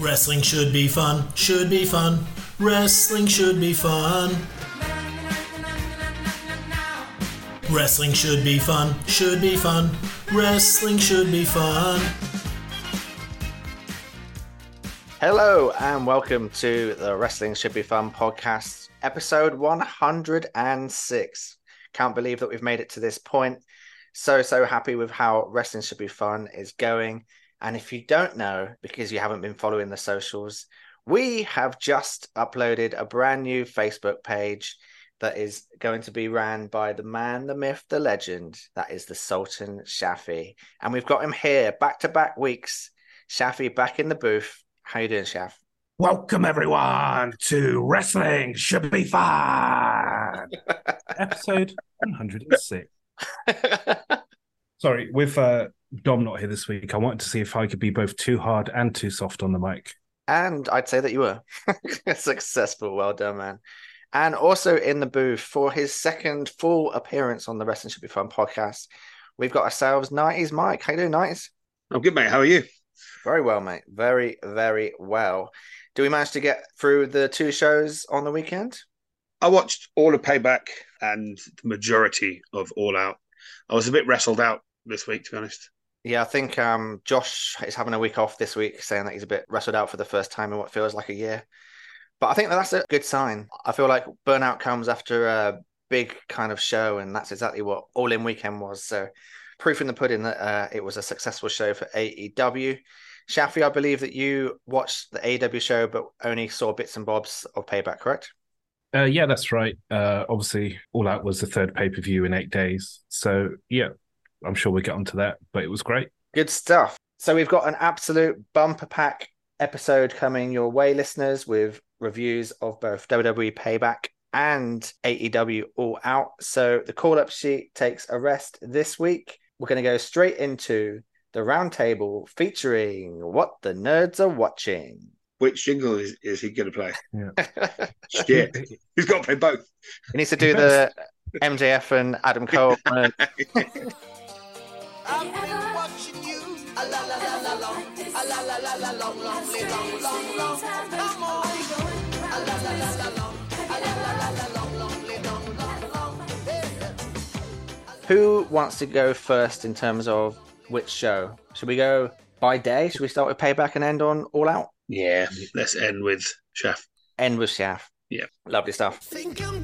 Wrestling should be fun, should be fun. Wrestling should be fun. Wrestling should be fun, should be fun. Wrestling should be fun. Hello and welcome to the Wrestling Should Be Fun podcast, episode 106. Can't believe that we've made it to this point. So, so happy with how Wrestling Should Be Fun is going. And if you don't know, because you haven't been following the socials, we have just uploaded a brand new Facebook page that is going to be ran by the man, the myth, the legend. That is the Sultan Shafi. And we've got him here back to back weeks. Shafi back in the booth. How you doing, Shaf? Welcome everyone to Wrestling Should Be Fun. episode 106. Sorry, with uh, Dom not here this week, I wanted to see if I could be both too hard and too soft on the mic. and I'd say that you were successful. Well done, man. And also in the booth for his second full appearance on the Wrestling Should Be Fun podcast, we've got ourselves 90s Mike. How you doing, 90s? I'm good, mate. How are you? Very well, mate. Very, very well. Do we manage to get through the two shows on the weekend? I watched all of Payback and the majority of All Out. I was a bit wrestled out this week, to be honest. Yeah, I think um, Josh is having a week off this week, saying that he's a bit wrestled out for the first time in what feels like a year. But I think that that's a good sign. I feel like burnout comes after a big kind of show, and that's exactly what All In Weekend was. So, proof in the pudding that uh, it was a successful show for AEW. Shafi, I believe that you watched the AEW show, but only saw bits and bobs of Payback, correct? Uh, yeah, that's right. Uh, obviously, All Out was the third pay per view in eight days. So, yeah, I'm sure we'll get onto that, but it was great. Good stuff. So we've got an absolute bumper pack episode coming your way, listeners, with reviews of both WWE Payback and AEW All Out. So the call up sheet takes a rest this week. We're going to go straight into the roundtable featuring what the nerds are watching. Which jingle is, is he going to play? he Shit. He's got to play both. He needs to do the MJF and Adam Cole. and- I've been watching you. A la la la la long. A la la la la long, long, long, long, long. Come on. A la la la la long. A la la la la long, long, long, long, long. Who wants to go first in terms of which show? Should we go by day? Should we start with Payback and end on All Out? Yeah. Let's end with Chef. End with Chef. Yeah. Lovely stuff. Think I'm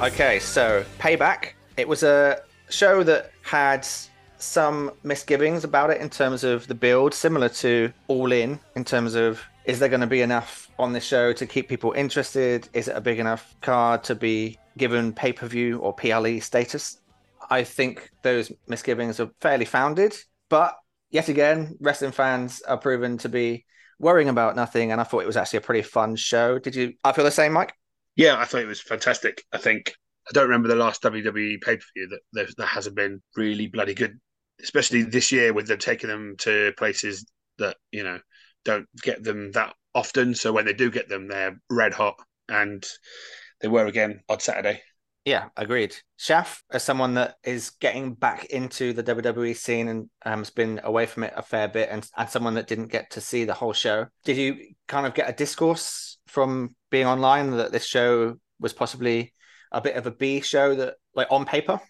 Okay, so Payback. It was a show that had some misgivings about it in terms of the build, similar to All In, in terms of is there going to be enough on the show to keep people interested? Is it a big enough card to be given pay per view or PLE status? I think those misgivings are fairly founded, but yet again, wrestling fans are proven to be worrying about nothing, and I thought it was actually a pretty fun show. Did you? I feel the same, Mike. Yeah, I thought it was fantastic. I think I don't remember the last WWE pay per view that there, that hasn't been really bloody good, especially this year with them taking them to places that you know don't get them that often. So when they do get them, they're red hot, and they were again on Saturday. Yeah, agreed. Shaf, as someone that is getting back into the WWE scene and um, has been away from it a fair bit, and, and someone that didn't get to see the whole show, did you kind of get a discourse from being online that this show was possibly a bit of a B show that, like, on paper?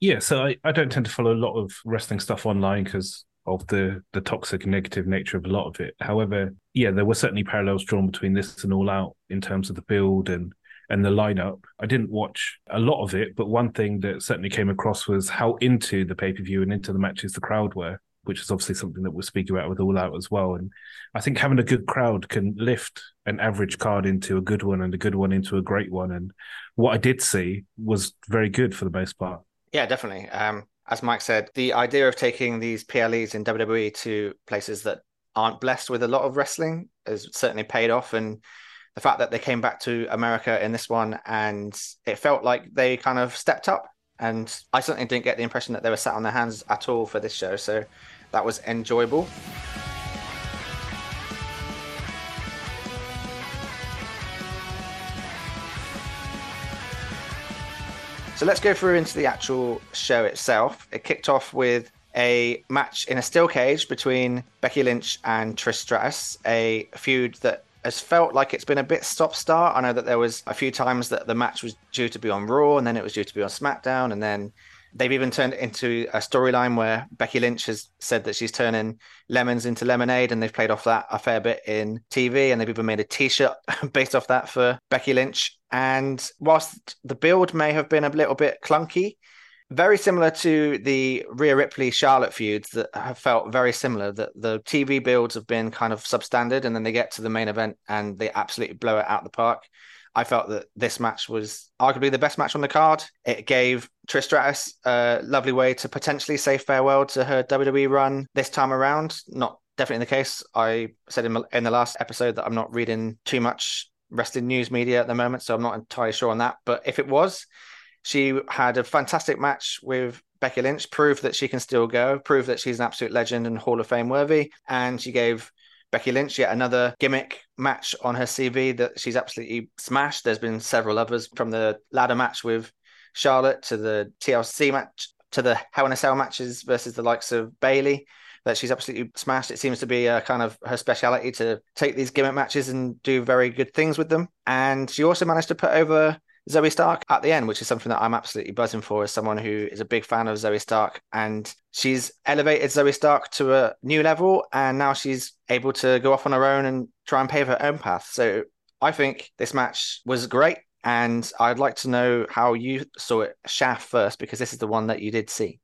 Yeah, so I, I don't tend to follow a lot of wrestling stuff online because of the the toxic negative nature of a lot of it. However, yeah, there were certainly parallels drawn between this and All Out in terms of the build and and the lineup. I didn't watch a lot of it, but one thing that certainly came across was how into the pay per view and into the matches the crowd were, which is obviously something that we'll speak about with All Out as well. And I think having a good crowd can lift an average card into a good one and a good one into a great one. And what I did see was very good for the most part. Yeah, definitely. Um, as Mike said, the idea of taking these PLEs in WWE to places that aren't blessed with a lot of wrestling has certainly paid off. And the fact that they came back to America in this one and it felt like they kind of stepped up. And I certainly didn't get the impression that they were sat on their hands at all for this show. So that was enjoyable. So let's go through into the actual show itself. It kicked off with a match in a steel cage between Becky Lynch and Trish Stratus, a feud that has felt like it's been a bit stop-start. I know that there was a few times that the match was due to be on Raw, and then it was due to be on SmackDown, and then they've even turned it into a storyline where Becky Lynch has said that she's turning lemons into lemonade, and they've played off that a fair bit in TV, and they've even made a T-shirt based off that for Becky Lynch. And whilst the build may have been a little bit clunky, very similar to the Rhea Ripley Charlotte feuds that have felt very similar. That the TV builds have been kind of substandard, and then they get to the main event and they absolutely blow it out of the park. I felt that this match was arguably the best match on the card. It gave Trish Stratus a lovely way to potentially say farewell to her WWE run this time around. Not definitely the case. I said in, in the last episode that I'm not reading too much wrestling news media at the moment, so I'm not entirely sure on that. But if it was, she had a fantastic match with Becky Lynch, proved that she can still go, proved that she's an absolute legend and Hall of Fame worthy. And she gave Becky Lynch yet another gimmick match on her CV that she's absolutely smashed. There's been several others from the ladder match with Charlotte to the TLC match to the Hell in a Cell matches versus the likes of Bayley that she's absolutely smashed. It seems to be a kind of her speciality to take these gimmick matches and do very good things with them. And she also managed to put over Zoey Stark at the end, which is something that I'm absolutely buzzing for as someone who is a big fan of Zoey Stark. And she's elevated Zoey Stark to a new level, and now she's able to go off on her own and try and pave her own path. So I think this match was great. And I'd like to know how you saw it, Shaft, first, because this is the one that you did see.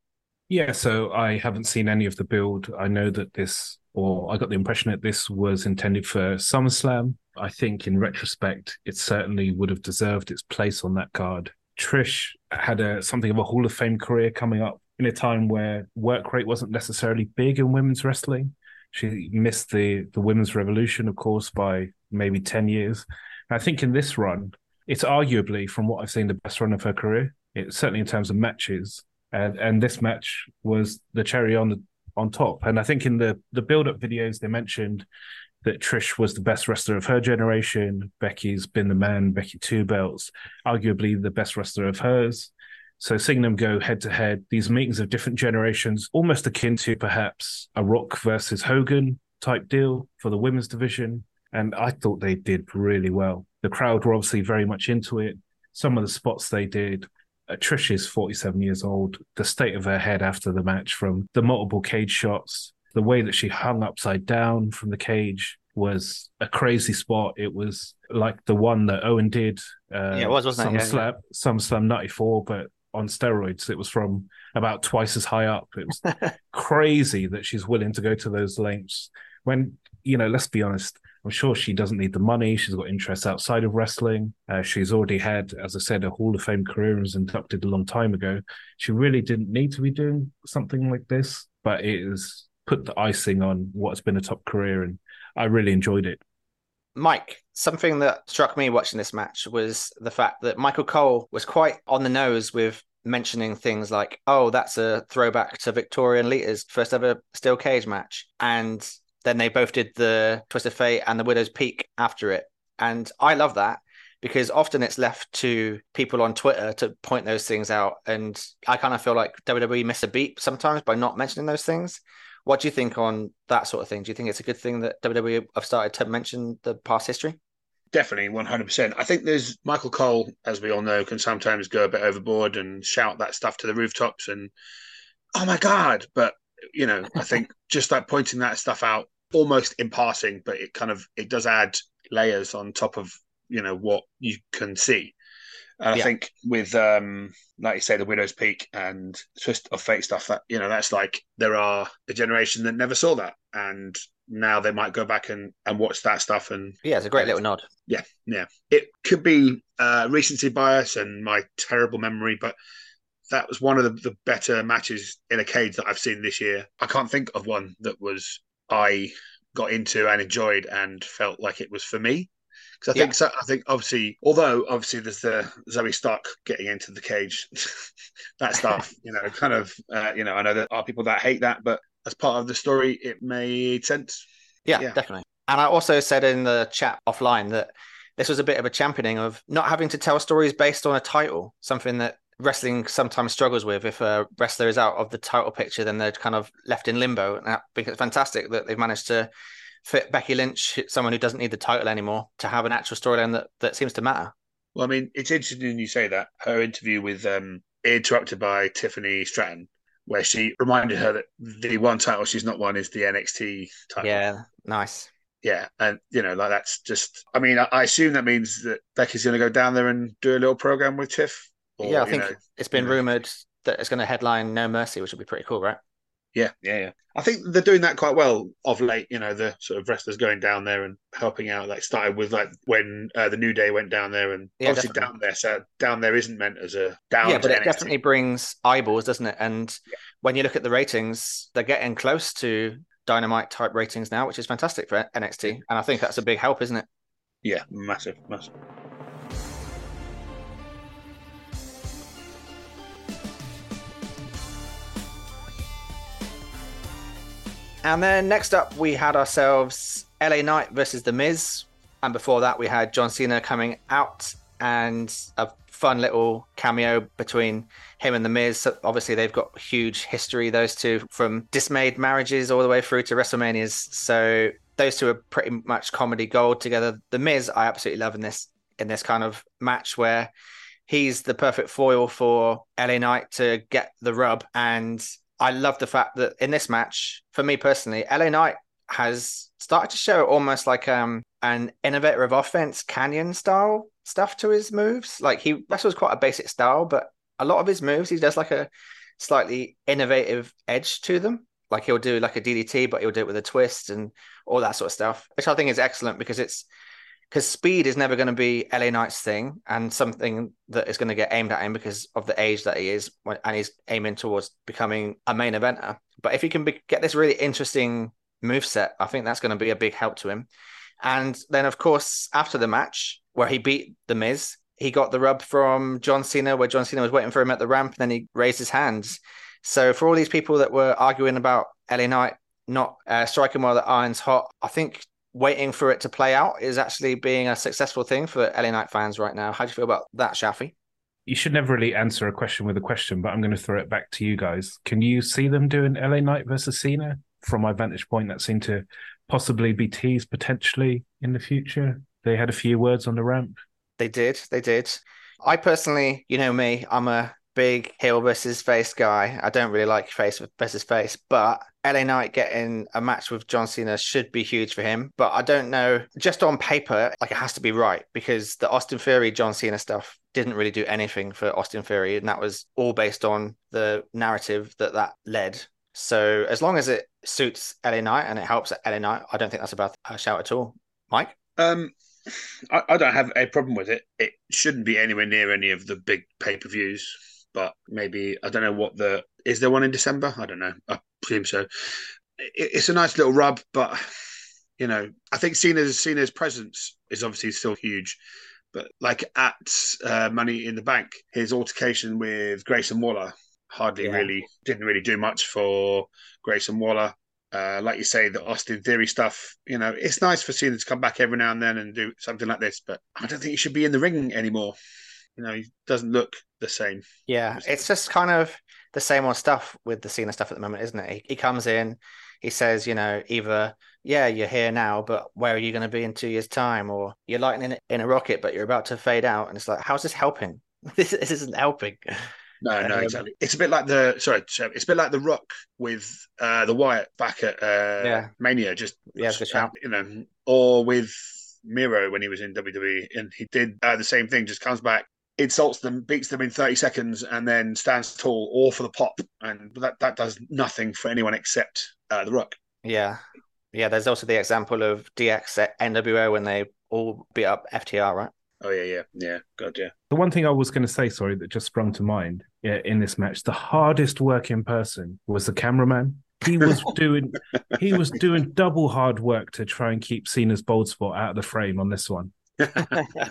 Yeah, so I haven't seen any of the build. I know that this, or I got the impression that this was intended for SummerSlam. I think in retrospect, it certainly would have deserved its place on that card. Trish had a something of a Hall of Fame career coming up in a time where work rate wasn't necessarily big in women's wrestling. She missed the the women's revolution, of course, by maybe 10 years. And I think in this run, it's arguably, from what I've seen, the best run of her career. It certainly in terms of matches. And and this match was the cherry on the on top. And I think in the the build up videos they mentioned that Trish was the best wrestler of her generation. Becky's been the man, Becky two belts, arguably the best wrestler of hers. So seeing them go head to head, these meetings of different generations, almost akin to perhaps a Rock versus Hogan type deal for the women's division. And I thought they did really well. The crowd were obviously very much into it. Some of the spots they did. Trish is 47 years old. The state of her head after the match from the multiple cage shots, the way that she hung upside down from the cage was a crazy spot. It was like the one that Owen did. Uh, Yeah, it was, wasn't it? Yeah, SummerSlam, SummerSlam 94, but on steroids. It was from about twice as high up. It was crazy that she's willing to go to those lengths. When, you know, let's be honest, I'm sure she doesn't need the money. She's got interests outside of wrestling. Uh, she's already had, as I said, a Hall of Fame career and was inducted a long time ago. She really didn't need to be doing something like this, but it has put the icing on what's been a top career, and I really enjoyed it. Mike, something that struck me watching this match was the fact that Michael Cole was quite on the nose with mentioning things like, oh, that's a throwback to Victoria and Lita's first ever steel cage match. And then they both did the Twist of Fate and the Widow's Peak after it. And I love that because often it's left to people on Twitter to point those things out. And I kind of feel like WWE miss a beat sometimes by not mentioning those things. What do you think on that sort of thing? Do you think it's a good thing that WWE have started to mention the past history? Definitely, 100%. I think there's Michael Cole, as we all know, can sometimes go a bit overboard and shout that stuff to the rooftops and, oh my God. But, you know, I think just like pointing that stuff out almost in passing, but it kind of, it does add layers on top of, you know, what you can see. And Yeah. I think with, um, like you say, the Widow's Peak and Twist of Fate stuff, that, you know, that's like there are a generation that never saw that. And now they might go back and, and watch that stuff and Yeah, it's a great little nod. yeah, yeah. It could be uh, recency bias and my terrible memory, but that was one of the, the better matches in a cage that I've seen this year. I can't think of one that was I got into and enjoyed and felt like it was for me. Because I Yeah. think so, I think obviously, although obviously there's the Zoey Stark getting into the cage, that stuff, you know, kind of, uh, you know, I know there are people that hate that, but as part of the story, it made sense. Yeah, Yeah. definitely. And I also said in the chat offline that this was a bit of a championing of not having to tell stories based on a title, something that wrestling sometimes struggles with. If a wrestler is out of the title picture, then they're kind of left in limbo. And I think it's fantastic that they've managed to fit Becky Lynch, someone who doesn't need the title anymore, to have an actual storyline that, that seems to matter. Well, I mean, it's interesting you say that. Her interview with um, interrupted by Tiffany Stratton, where she reminded her that the one title she's not won is the NXT title. Yeah, nice. Yeah, and you know, like that's just. I mean, I, I assume that means that Becky's going to go down there and do a little program with Tiff. Or, yeah, I think know, it's been rumored that it's going to headline No Mercy, which would be pretty cool, right? Yeah, yeah, yeah. I think they're doing that quite well of late. You know, the sort of wrestlers going down there and helping out. Like started with like when uh, the New Day went down there, and Yeah, obviously definitely. down there. So down there isn't meant as a down. yeah, but it NXT. definitely brings eyeballs, doesn't it? And when you look at the ratings, they're getting close to dynamite type ratings now, which is fantastic for NXT. And I think that's a big help, isn't it? Yeah, massive, massive. And then next up, we had ourselves LA Knight versus The Miz. And before that, we had John Cena coming out and a fun little cameo between him and The Miz. So obviously, they've got huge history, those two, from dismayed marriages all the way through to WrestleManias. So those two are pretty much comedy gold together. The Miz, I absolutely love in this in this kind of match where he's the perfect foil for LA Knight to get the rub. And I love the fact that in this match, for me personally, LA Knight has started to show almost like um an innovator of offense canyon style stuff to his moves. Like he wrestles quite a basic style, but a lot of his moves he does like a slightly innovative edge to them. Like he'll do like a DDT, but he'll do it with a twist and all that sort of stuff, which I think is excellent because it's because speed is never going to be LA Knight's thing and something that is going to get aimed at him because of the age that he is and he's aiming towards becoming a main eventer. But if he can be, get this really interesting move set, I think that's going to be a big help to him. And then, of course, after the match where he beat The Miz, he got the rub from John Cena where John Cena was waiting for him at the ramp and then he raised his hands. So for all these people that were arguing about LA Knight not uh, striking while the iron's hot, I think waiting for it to play out is actually being a successful thing for LA Knight fans right now. How do you feel about that, Shafi? You should never really answer a question with a question, but I'm going to throw it back to you guys. Can you see them doing LA Knight versus Cena? From my vantage point, that seemed to possibly be teased potentially in the future. They had a few words on the ramp. They did. They did. I personally, you know me, I'm a big heel versus face guy. I don't really like face versus face, but LA Knight getting a match with John Cena should be huge for him. But I don't know, just on paper, like it has to be right because the Austin Theory John Cena stuff didn't really do anything for Austin Theory, and that was all based on the narrative that that led. So as long as it suits LA Knight and it helps LA Knight, I don't think that's about a shout at all. Mike? Um, I, I don't have a problem with it. It shouldn't be anywhere near any of the big pay per views, but maybe I don't know what the is there one in December. I don't know. I presume so. It, it's a nice little rub, but you know, I think Cena's Cena's presence is obviously still huge. But like at uh, Money in the Bank, his altercation with Grayson Waller hardly Yeah. really didn't really do much for Grayson Waller. Uh, like you say, the Austin Theory stuff, you know, it's nice for Cena to come back every now and then and do something like this, but I don't think he should be in the ring anymore. You know, he doesn't look the same. Yeah, it's just kind of the same old stuff with the Cena stuff at the moment, isn't it? He, he comes in, he says, you know, either, yeah, you're here now, but where are you going to be in two years' time? Or you're lightning in a rocket, but you're about to fade out. And it's like, how's this helping? This, this isn't helping. No, no, Um, exactly. It's a bit like the sorry, it's a bit like the Rock with uh, the Wyatt back at uh, Yeah. Mania, just Yeah, a you know, or with Miro when he was in WWE, and he did uh, the same thing. Just comes back, insults them, beats them in thirty seconds, and then stands tall, all for the pop, and that that does nothing for anyone except uh, the Rock. Yeah. Yeah, there's also the example of DX at NWO when they all beat up FTR, right? Oh yeah, yeah, yeah. God, yeah. The one thing I was going to say, sorry, that just sprung to mind yeah, in this match, the hardest working person was the cameraman. He was doing he was doing double hard work to try and keep Cena's bold spot out of the frame on this one.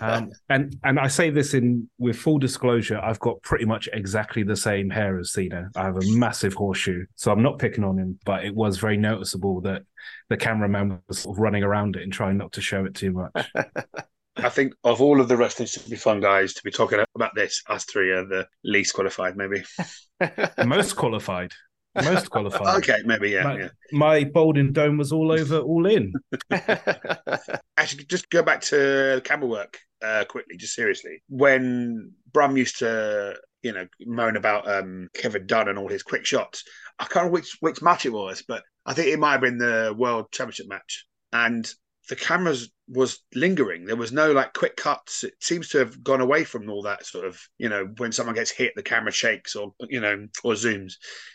Um, and and I say this in with full disclosure, I've got pretty much exactly the same hair as Cena. I have a massive horseshoe, so I'm not picking on him, but it was very noticeable that the cameraman was sort of running around it and trying not to show it too much. I think of all of the wrestling should be fun guys to be talking about this. Us three are the least qualified, maybe. Most qualified. Most qualified. Okay, maybe yeah, my, yeah. my Bolden Dome was all over, all in. Actually, just go back to camera work uh, quickly, just seriously. When Brum used to, you know, moan about um, Kevin Dunn and all his quick shots, I can't remember which which match it was, but I think it might have been the World Championship match, and the cameras was lingering. There was no like quick cuts. It seems to have gone away from all that sort of, you know, when someone gets hit, the camera shakes or you know or zooms.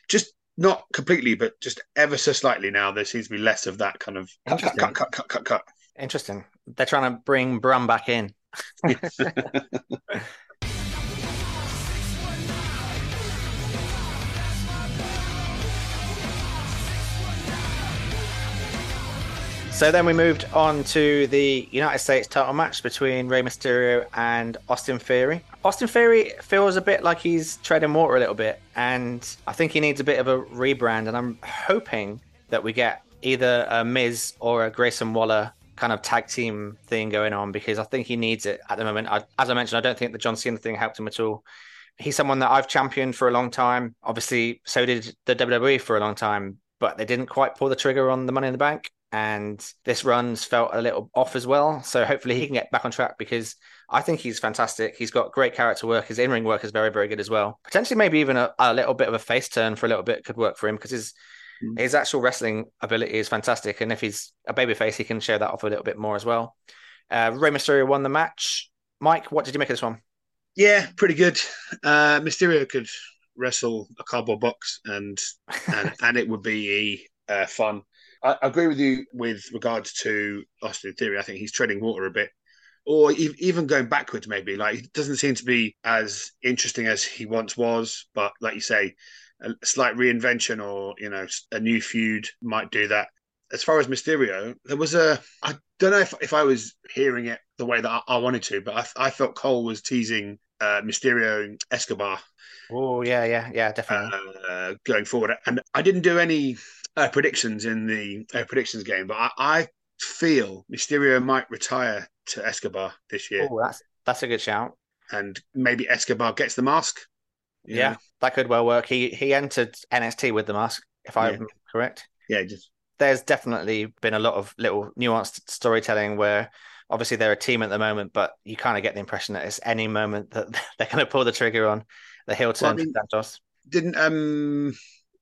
Just not completely, but just ever so slightly now. There seems to be less of that kind of cut, cut, cut, cut, cut, cut, cut. Interesting. They're trying to bring Brum back in. So then we moved on to the United States title match between Rey Mysterio and Austin Theory. Austin Theory feels a bit like he's treading water a little bit, and I think he needs a bit of a rebrand. And I'm hoping that we get either a Miz or a Grayson Waller kind of tag team thing going on because I think he needs it at the moment. I, as I mentioned, I don't think the John Cena thing helped him at all. He's someone that I've championed for a long time. Obviously, so did the WWE for a long time, but they didn't quite pull the trigger on the Money in the Bank and this run's felt a little off as well. So hopefully he can get back on track because I think he's fantastic. He's got great character work. His in-ring work is very, very good as well. Potentially, maybe even a, a little bit of a face turn for a little bit could work for him because his Mm. his actual wrestling ability is fantastic. And if he's a babyface, he can show that off a little bit more as well. Uh, Rey Mysterio won the match. Mike, what did you make of this one? Yeah, pretty good. Uh, Mysterio could wrestle a cardboard box, and and, and it would be uh, fun. I, I agree with you with regards to Austin Theory. I think he's treading water a bit, or even going backwards. Maybe like he doesn't seem to be as interesting as he once was. But like you say, a slight reinvention or you know a new feud might do that. As far as Mysterio, there was a I don't know if, if I was hearing it the way that I, I wanted to, but I, I felt Cole was teasing uh, Mysterio and Escobar Oh yeah, yeah, yeah, definitely. uh, going forward. And I didn't do any uh, predictions in the uh, predictions game, but I, I feel Mysterio might retire to Escobar this year, oh, that's that's a good shout. and maybe Escobar gets the mask. Yeah, know? that could well work. He he entered NXT with the mask, if I'm correct. yeah, just there's definitely been a lot of little nuanced storytelling where obviously they're a team at the moment, but you kind of get the impression that it's any moment that they're going to pull the trigger on the heel turn Well, I mean- didn't um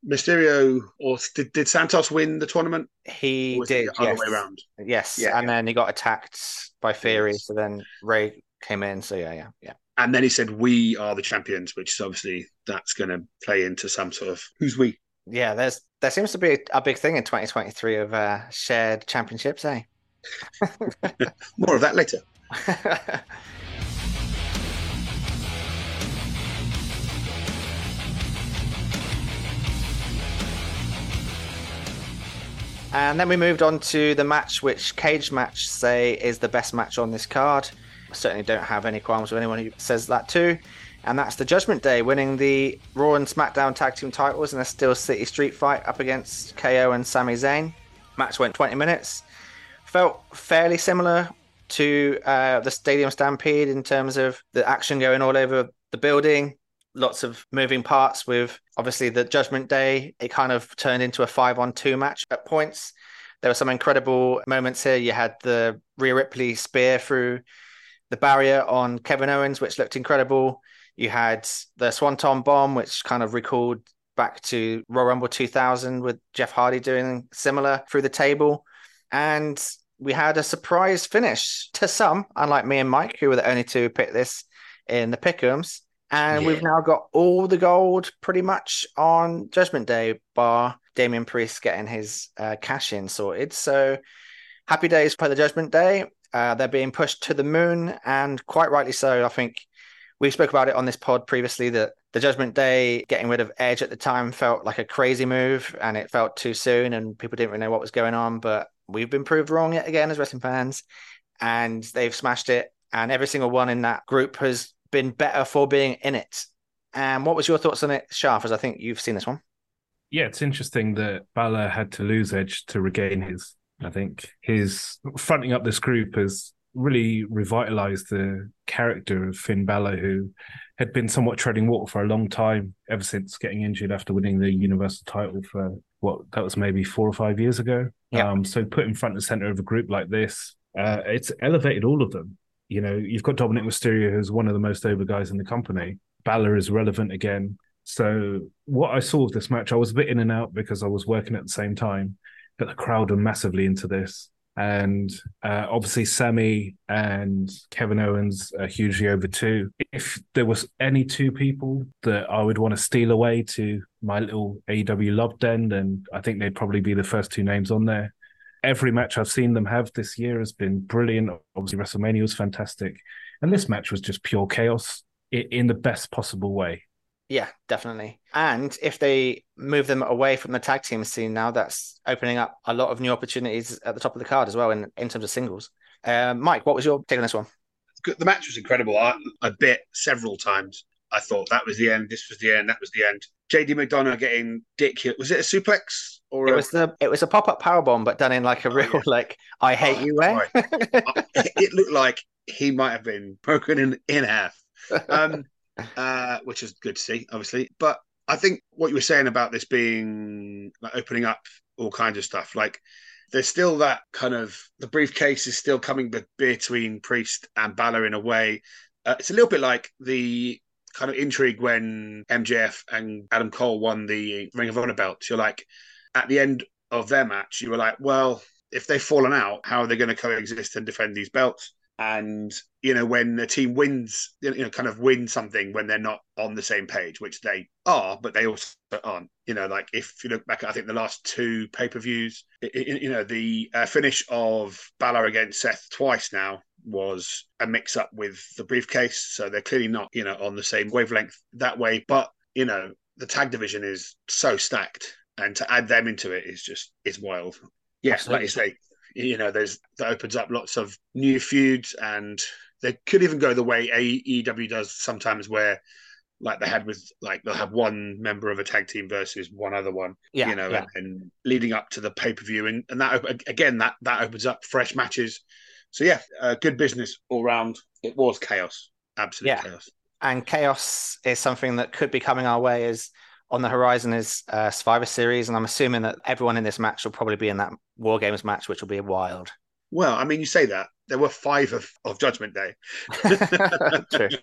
Mysterio or did, did Santos win the tournament? He did, the yes. way around. Yes, Yeah, and then he got attacked by Theory, Yes. so then Rey came in. So yeah, yeah, yeah. And then he said, "We are the champions," which is obviously that's going to play into some sort of who's we. Yeah, there's there seems to be a big thing in 2023 of uh, shared championships, eh? More of that later. And then we moved on to the match, which Cage Match say is the best match on this card. I certainly don't have any qualms with anyone who says that too. And that's the Judgment Day winning the Raw and SmackDown tag team titles in a Steel City Street fight up against KO and Sami Zayn. Match went 20 minutes. Felt fairly similar to uh, the Stadium Stampede in terms of the action going all over the building. Lots of moving parts with obviously the Judgment Day. It kind of turned into a five on two match at points. There were some incredible moments here. You had the Rhea Ripley spear through the barrier on Kevin Owens, which looked incredible. You had the Swanton Bomb, which kind of recalled back to Royal Rumble 2000 with Jeff Hardy doing similar through the table. And we had a surprise finish to some, unlike me and Mike, who were the only two who picked this in the pick'ems. And Yeah. we've now got all the gold pretty much on Judgment Day, bar Damien Priest getting his uh, cash in sorted. So happy days for the Judgment Day. Uh, they're being pushed to the moon, and quite rightly so. I think we spoke about it on this pod previously that the Judgment Day getting rid of Edge at the time felt like a crazy move, and it felt too soon, and people didn't really know what was going on. But we've been proved wrong yet again as wrestling fans, and they've smashed it. And every single one in that group has been better for being in it. And what was your thoughts on it, Shaf? As I think you've seen this one. Yeah, it's interesting that Balor had to lose Edge to regain his. I think his fronting up this group has really revitalized the character of Finn Balor, who had been somewhat treading water for a long time, ever since getting injured after winning the Universal title for what that was maybe four or five years ago. Yeah. Um, so put in front and center of a group like this, uh, it's elevated all of them. You know, you've got Dominic Mysterio, who's one of the most over guys in the company. Balor is relevant again. So what I saw of this match, I was a bit in and out because I was working at the same time, but the crowd were massively into this. And uh, obviously, Sami and Kevin Owens are hugely over too. If there was any two people that I would want to steal away to my little AEW love den, then I think they'd probably be the first two names on there. Every match I've seen them have this year has been brilliant. Obviously, WrestleMania was fantastic. And this match was just pure chaos in the best possible way. Yeah, definitely. And if they move them away from the tag team scene now, that's opening up a lot of new opportunities at the top of the card as well in, in terms of singles. Uh, Mike, what was your take on this one? The match was incredible. I, I bit several times. I thought that was the end. This was the end. That was the end. JD McDonagh getting dick. Was it a suplex or It a, was the it was a pop up power bomb, but done in like a Oh, real yeah. like I hate Oh, you way. it looked like he might have been broken in, in half, um, uh, which is good to see, obviously. But I think what you were saying about this being like opening up all kinds of stuff, like there's still that kind of the briefcase is still coming be- between Priest and Balor in a way. Uh, it's a little bit like the kind of intrigue when MJF and Adam Cole won the Ring of Honor belts. You're like, at the end of their match, you were like, well, if they've fallen out, how are they going to coexist and defend these belts? And you know, when a team wins, you know, kind of win something when they're not on the same page, which they are, but they also aren't. You know, like if you look back, at, I think the last two pay per views, you know, the uh, finish of Balor against Seth twice now was a mix up with the briefcase, so they're clearly not, you know, on the same wavelength that way. But you know, the tag division is so stacked, and to add them into it is just is wild. Yes, Yeah, like you say, you know, there's that opens up lots of new feuds, and they could even go the way AEW does sometimes, where like they had with like they'll have one member of a tag team versus one other one, Yeah, you know, yeah. and, and leading up to the pay per view, and and that again that that opens up fresh matches. So yeah, uh, good business all round. It was chaos, absolute Yeah. chaos. and chaos is something that could be coming our way as on the horizon is uh, Survivor Series, and I'm assuming that everyone in this match will probably be in that War Games match, which will be wild. Well, I mean, you say that there were five of, of Judgment Day.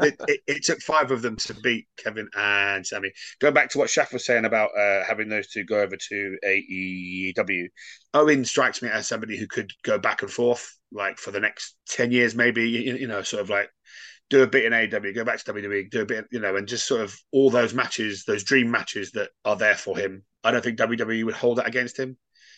It, it, it took five of them to beat Kevin and Sami. Go back to what Shaf was saying about uh, having those two go over to AEW. Owen strikes me as somebody who could go back and forth, like for the next ten years, maybe. You, you know, sort of like do a bit in AW, go back to WWE, do a bit, you know, and just sort of all those matches, those dream matches that are there for him. I don't think WWE would hold that against him.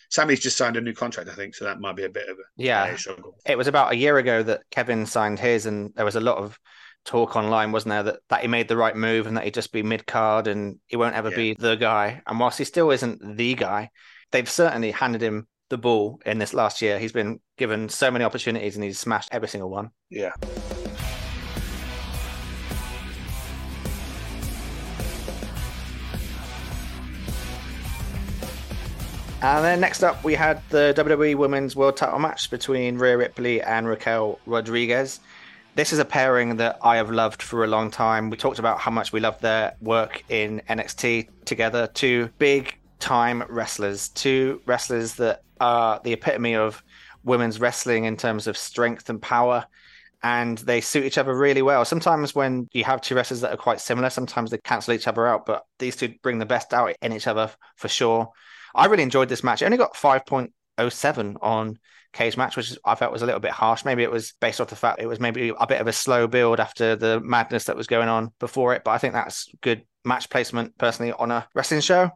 Sami's just signed a new contract, I think, so that might be a bit of a Yeah. a struggle. it was about a year ago that Kevin signed his, and there was a lot of talk online, wasn't there, that, that he made the right move and that he'd just be mid card and he won't ever Yeah. be the guy. And whilst he still isn't the guy, they've certainly handed him the ball in this last year. He's been given so many opportunities and he's smashed every single one. Yeah. And then next up, we had the WWE Women's World Title match between Rhea Ripley and Raquel Rodriguez. This is a pairing that I have loved for a long time. We talked about how much we love their work in NXT together. Two big time wrestlers, two wrestlers that are the epitome of women's wrestling in terms of strength and power. And they suit each other really well. Sometimes when you have two wrestlers that are quite similar, sometimes they cancel each other out, but these two bring the best out in each other for sure. I really enjoyed this match. It only got 5.07 on Cage Match, which I felt was a little bit harsh. Maybe it was based off the fact it was maybe a bit of a slow build after the madness that was going on before it. But I think that's good match placement personally on a wrestling show.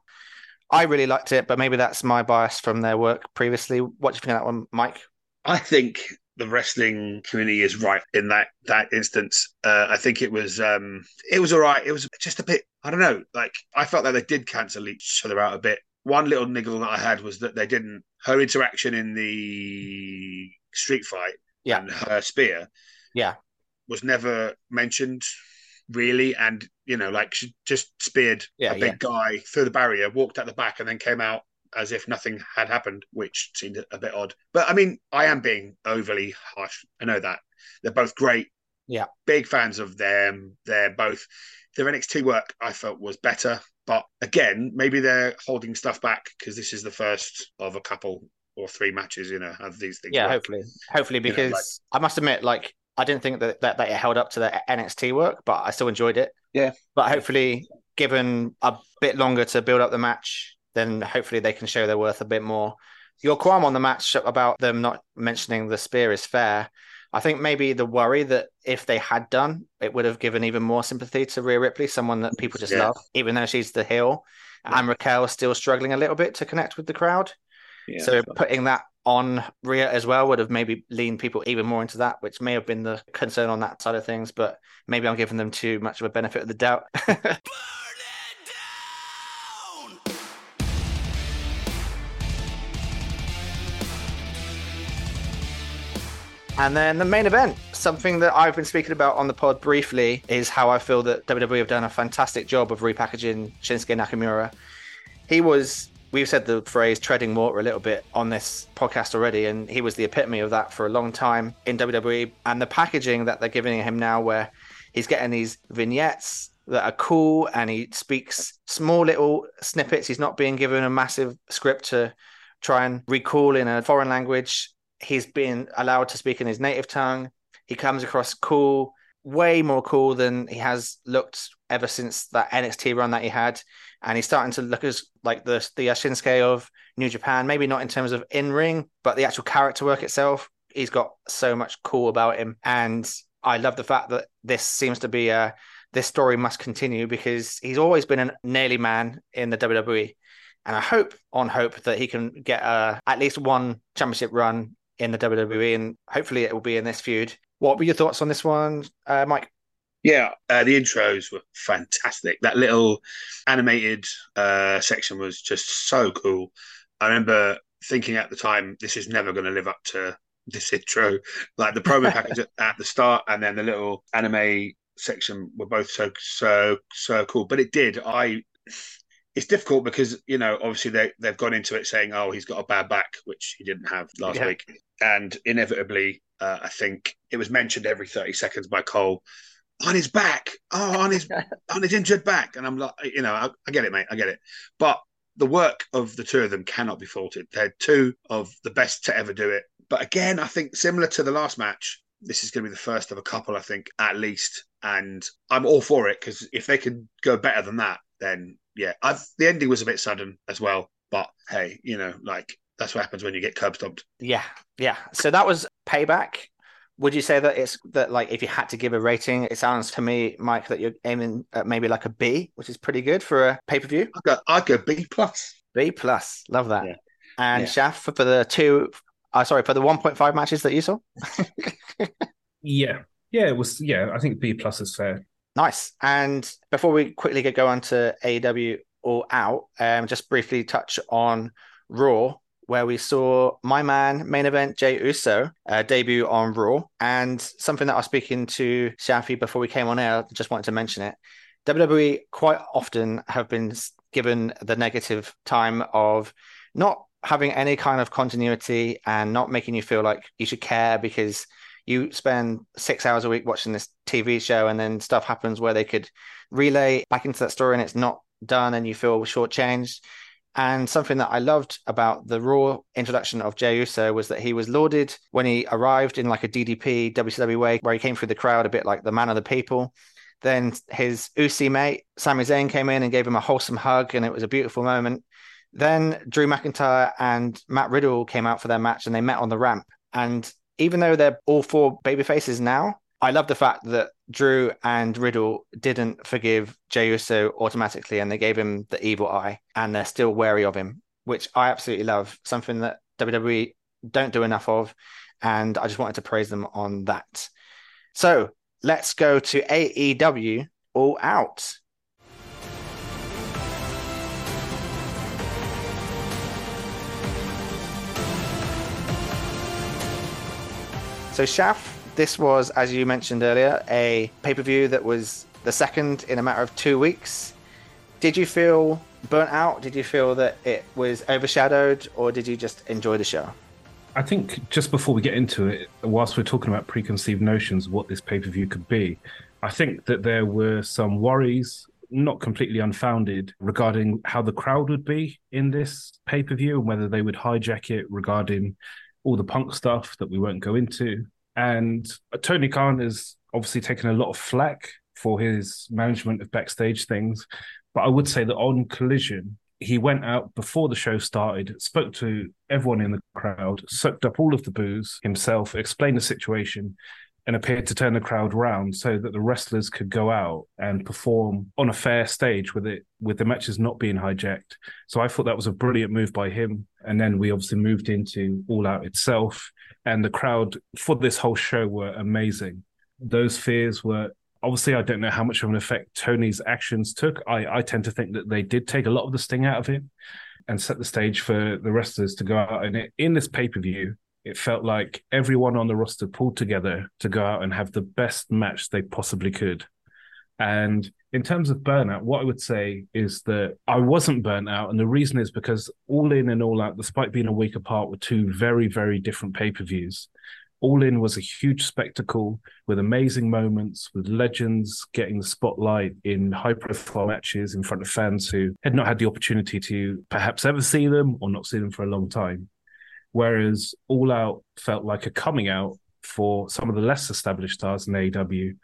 I really liked it, but maybe that's my bias from their work previously. What do you think of that one, Mike? I think the wrestling community is right in that that instance. Uh, I think it was um, it was all right. It was just a bit. I don't know. Like I felt like they did cancel each other out a bit. One little niggle that I had was that they didn't. Her interaction in the street fight Yeah. and her spear, Yeah. was never mentioned really. And you know, like she just speared Yeah, a big guy through the barrier, walked out the back, and then came out as if nothing had happened, which seemed a bit odd. But I mean, I am being overly harsh. I know that they're both great. Yeah. big fans of them. They're both their NXT work. I felt was better, but again, maybe they're holding stuff back because this is the first of a couple or three matches. You know, of these things. Yeah, work. hopefully, hopefully, know, because like- I must admit, like I didn't think that, that that it held up to the NXT work, but I still enjoyed it. Yeah. But hopefully, given a bit longer to build up the match, then hopefully they can show their worth a bit more. Your qualm on the match about them not mentioning the spear is fair. I think maybe the worry that if they had done, it would have given even more sympathy to Rhea Ripley, someone that people just Yeah. love, even though she's the heel. And Raquel still struggling a little bit to connect with the crowd. Yeah. So putting that on Rhea as well would have maybe leaned people even more into that, which may have been the concern on that side of things. But maybe I'm giving them too much of a benefit of the doubt. and then the main event, something that I've been speaking about on the pod briefly, is how I feel that WWE have done a fantastic job of repackaging Shinsuke Nakamura. He was we've said the phrase treading water a little bit on this podcast already, and he was the epitome of that for a long time in WWE. And the packaging that they're giving him now, where he's getting these vignettes that are cool and he speaks small little snippets, he's not being given a massive script to try and recall in a foreign language. He's been allowed to speak in his native tongue. He comes across cool, way more cool than he has looked ever since that NXT run that he had and he's starting to look as like the the Shinsuke of New Japan. Maybe not in terms of in ring, but the actual character work itself. He's got so much cool about him, and I love the fact that this seems to be a this story must continue because he's always been a nearly man in the WWE, and I hope on hope that he can get uh, at least one championship run in the WWE, and hopefully it will be in this feud. What were your thoughts on this one, uh, Mike? Yeah, uh, the intros were fantastic. That little animated uh, section was just so cool. I remember thinking at the time, this is never going to live up to this intro. Like the promo package at, at the start and then the little anime section were both so so so cool. But it did. I. It's difficult because you know obviously they they've gone into it saying oh he's got a bad back which he didn't have last Yeah. week and inevitably uh, I think it was mentioned every thirty seconds by Cole on his back, oh, on his on his injured back, and I'm like, you know, I, I get it, mate, I get it. But the work of the two of them cannot be faulted. They're two of the best to ever do it. But again, I think similar to the last match, this is going to be the first of a couple, I think, at least. And I'm all for it because if they can go better than that, then yeah, I've, the ending was a bit sudden as well. But hey, you know, like that's what happens when you get curb stomped. Yeah, yeah. So that was payback. Would you say that it's that like if you had to give a rating, it sounds to me, Mike, that you're aiming at maybe like a B, which is pretty good for a pay per view. I go, I go B plus. B plus, love that. Yeah. And Yeah. Shaf for the two, uh, sorry, for the one point five matches that you saw. Yeah, yeah, it was. Yeah, I think B plus is fair. Nice. And before we quickly go on to AEW All Out, um, just briefly touch on Raw, where we saw my man main event Jey Uso uh, debut on Raw, and something that I was speaking to Shafi before we came on air. Just wanted to mention it. WWE quite often have been given the negative time of not having any kind of continuity and not making you feel like you should care because you spend six hours a week watching this TV show and then stuff happens where they could relay back into that story and it's not done and you feel shortchanged. And something that I loved about the Raw introduction of Jey Uso was that he was lauded when he arrived in like a DDP WCW way, where he came through the crowd a bit like the man of the people. Then his Usi mate, Sami Zayn, came in and gave him a wholesome hug, and it was a beautiful moment. Then Drew McIntyre and Matt Riddle came out for their match and they met on the ramp. And even though they're all four baby faces now, I love the fact that Drew and Riddle didn't forgive Jey Uso automatically and they gave him the evil eye and they're still wary of him, which I absolutely love. Something that WWE don't do enough of. And I just wanted to praise them on that. So let's go to AEW All Out. So, Shaf, this was, as you mentioned earlier, a pay per view that was the second in a matter of two weeks. Did you feel burnt out? Did you feel that it was overshadowed, or did you just enjoy the show? I think just before we get into it, whilst we're talking about preconceived notions what this pay per view could be, I think that there were some worries, not completely unfounded, regarding how the crowd would be in this pay per view and whether they would hijack it regarding all the punk stuff that we won't go into. And Tony Khan has obviously taken a lot of flack for his management of backstage things. But I would say that on Collision, he went out before the show started, spoke to everyone in the crowd, soaked up all of the boos himself, explained the situation, and appeared to turn the crowd round so that the wrestlers could go out and perform on a fair stage with it with the matches not being hijacked. So I thought that was a brilliant move by him. And then we obviously moved into All Out itself. And the crowd for this whole show were amazing. Those fears were obviously I don't know how much of an effect Tony's actions took. I, I tend to think that they did take a lot of the sting out of him and set the stage for the wrestlers to go out. And it, in this pay per view, it felt like everyone on the roster pulled together to go out and have the best match they possibly could. And in terms of burnout, what I would say is that I wasn't burnt out. And the reason is because All In and All Out, despite being a week apart, were two very, very different pay per views. All In was a huge spectacle with amazing moments, with legends getting the spotlight in high profile matches in front of fans who had not had the opportunity to perhaps ever see them or not see them for a long time. Whereas All Out felt like a coming out for some of the less established stars in AEW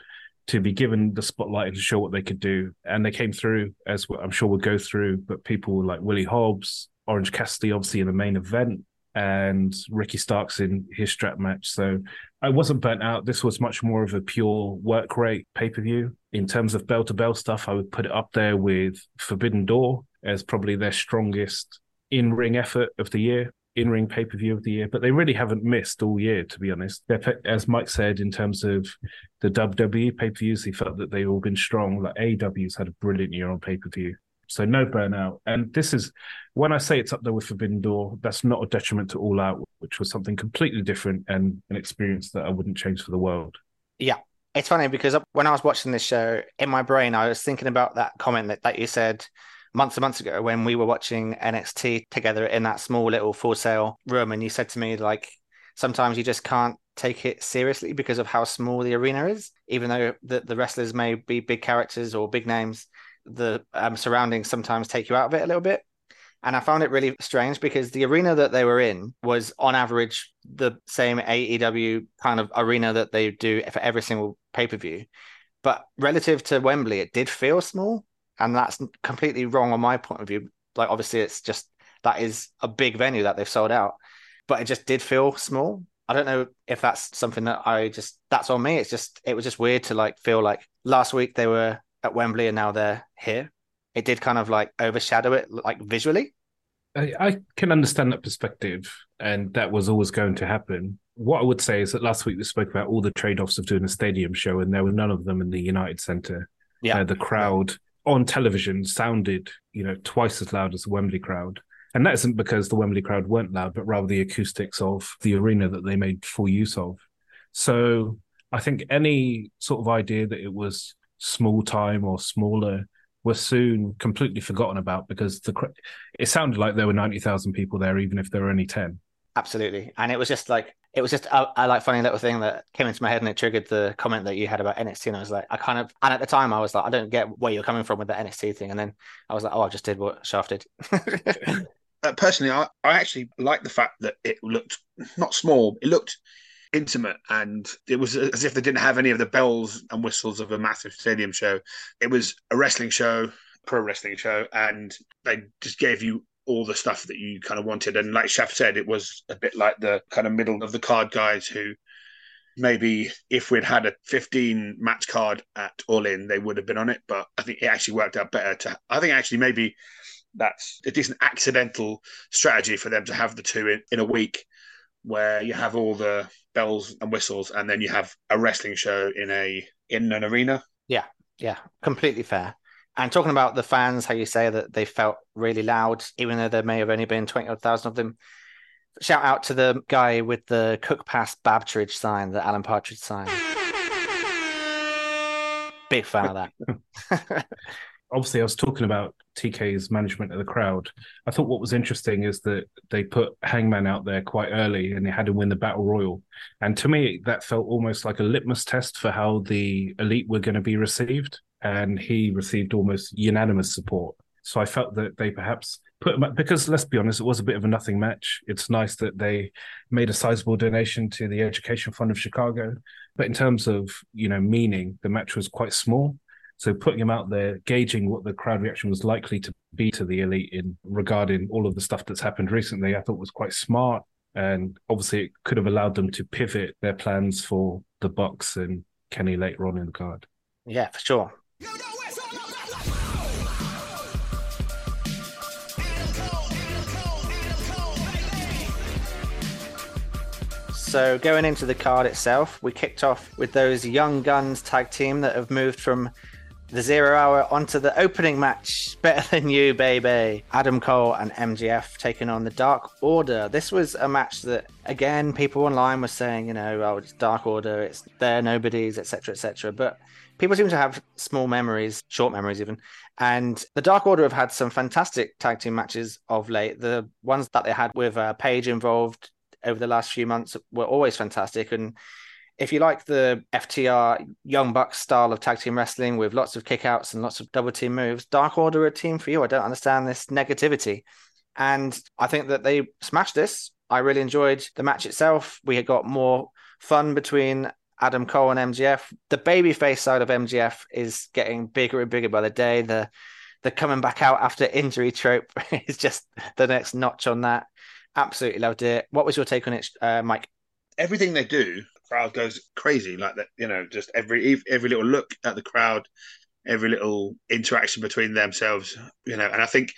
to be given the spotlight and to show what they could do. And they came through, as I'm sure we'll go through, but people like Willie Hobbs, Orange Cassidy, obviously in the main event, and Ricky Starks in his strap match. So I wasn't burnt out. This was much more of a pure work rate pay per view. In terms of bell to bell stuff, I would put it up there with Forbidden Door as probably their strongest in ring effort of the year. In ring pay per view of the year, but they really haven't missed all year, to be honest. As Mike said, in terms of the WWE pay per views, he felt that they've all been strong. Like AEW's had a brilliant year on pay per view. So no burnout. And this is when I say it's up there with Forbidden Door, that's not a detriment to All Out, which was something completely different and an experience that I wouldn't change for the world. Yeah. It's funny because when I was watching this show, in my brain, I was thinking about that comment that, that you said months and months ago when we were watching NXT together in that small little for sale room. And you said to me, like, sometimes you just can't take it seriously because of how small the arena is, even though the, the wrestlers may be big characters or big names the um, surroundings sometimes take you out of it a little bit. And I found it really strange because the arena that they were in was, on average, the same AEW kind of arena that they do for every single pay per view. But relative to Wembley, it did feel small. And that's completely wrong on my point of view. Like, obviously, it's just that is a big venue that they've sold out, but it just did feel small. I don't know if that's something that I just, that's on me. It's just, it was just weird to like feel like last week they were at Wembley and now they're here. It did kind of like overshadow it, like visually. I, I can understand that perspective, and that was always going to happen. What I would say is that last week we spoke about all the trade offs of doing a stadium show, and there were none of them in the United Centre. Yeah. Uh, the crowd on television sounded, you know, twice as loud as the Wembley crowd. And that isn't because the Wembley crowd weren't loud, but rather the acoustics of the arena that they made full use of. So I think any sort of idea that it was small time or smaller were soon completely forgotten about because the it sounded like there were 90,000 people there even if there were only 10 absolutely and it was just like it was just a, a, like funny little thing that came into my head and it triggered the comment that you had about NXT and I was like I kind of and at the time I was like I don't get where you're coming from with the NXT thing and then I was like oh I just did what Shaf did uh, personally I, I actually like the fact that it looked not small it looked intimate and it was as if they didn't have any of the bells and whistles of a massive stadium show. It was a wrestling show, pro wrestling show, and they just gave you all the stuff that you kind of wanted. And like Shaf said, it was a bit like the kind of middle of the card guys who maybe if we'd had a 15 match card at All In, they would have been on it. But I think it actually worked out better to, I think actually maybe that's a decent accidental strategy for them to have the two in, in a week where you have all the bells and whistles, and then you have a wrestling show in a in an arena. Yeah, yeah, completely fair. And talking about the fans, how you say that they felt really loud, even though there may have only been twenty odd thousand of them. Shout out to the guy with the Cook Pass Babtridge sign, the Alan Partridge sign. Big fan of that. obviously I was talking about TK's management of the crowd. I thought what was interesting is that they put Hangman out there quite early and they had to win the battle royal. And to me, that felt almost like a litmus test for how the elite were going to be received. And he received almost unanimous support. So I felt that they perhaps put him up because let's be honest, it was a bit of a nothing match. It's nice that they made a sizable donation to the Education Fund of Chicago. But in terms of, you know, meaning, the match was quite small. So putting him out there, gauging what the crowd reaction was likely to be to the elite in regarding all of the stuff that's happened recently, I thought was quite smart. And obviously it could have allowed them to pivot their plans for the Bucks and Kenny later on in the card. Yeah, for sure. So going into the card itself, we kicked off with those Young Guns tag team that have moved from the zero hour onto the opening match. Better than you, baby. Adam Cole and MJF taking on the Dark Order. This was a match that, again, people online were saying, you know, oh, it's Dark Order, it's their nobodies, etc., etc. But people seem to have small memories, short memories even. And the Dark Order have had some fantastic tag team matches of late. The ones that they had with uh, Page involved over the last few months were always fantastic. And if you like the FTR Young Bucks style of tag team wrestling with lots of kickouts and lots of double team moves, Dark Order are a team for you. I don't understand this negativity. And I think that they smashed this. I really enjoyed the match itself. We had got more fun between Adam Cole and MJF. The babyface side of MJF is getting bigger and bigger by the day. The the coming back out after injury trope is just the next notch on that. Absolutely loved it. What was your take on it, uh, Mike? Everything they do, crowd goes crazy. Like that, you know, just every every little look at the crowd, every little interaction between themselves, you know. And I think,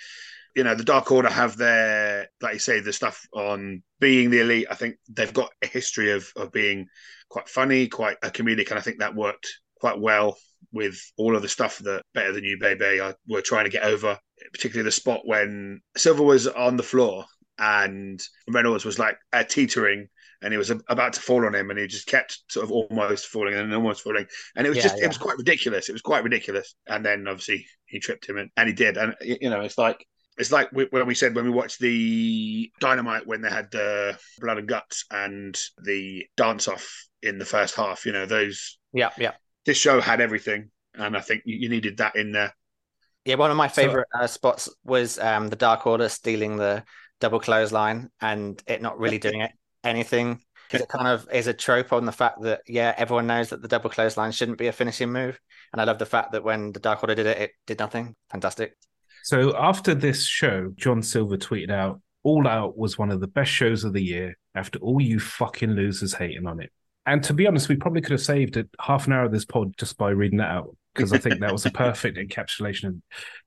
you know, the Dark Order have their, like you say, the stuff on being the elite. I think they've got a history of of being quite funny, quite a comedic, and I think that worked quite well with all of the stuff that Better Than You, Baby, I, were trying to get over. Particularly the spot when Silver was on the floor and Reynolds was like uh, teetering and he was about to fall on him and he just kept sort of almost falling and almost falling and it was Yeah, just yeah. it was quite ridiculous it was quite ridiculous and then obviously he tripped him and, and he did and you know it's like it's like when we said when we watched the dynamite when they had the blood and guts and the dance off in the first half you know those Yeah, yeah. this show had everything and i think you needed that in there Yeah, one of my So- favorite uh, spots was um, the Dark Order stealing the double clothesline and it not really doing it, anything because it kind of is a trope on the fact that yeah, everyone knows that the double clothesline shouldn't be a finishing move, and I love the fact that when the Dark Order did it, it did nothing. Fantastic. So after this show, John Silver tweeted out, All Out was one of the best shows of the year after all you fucking losers hating on it. And to be honest, we probably could have saved it half an hour of this pod just by reading that out because I think that was a perfect encapsulation of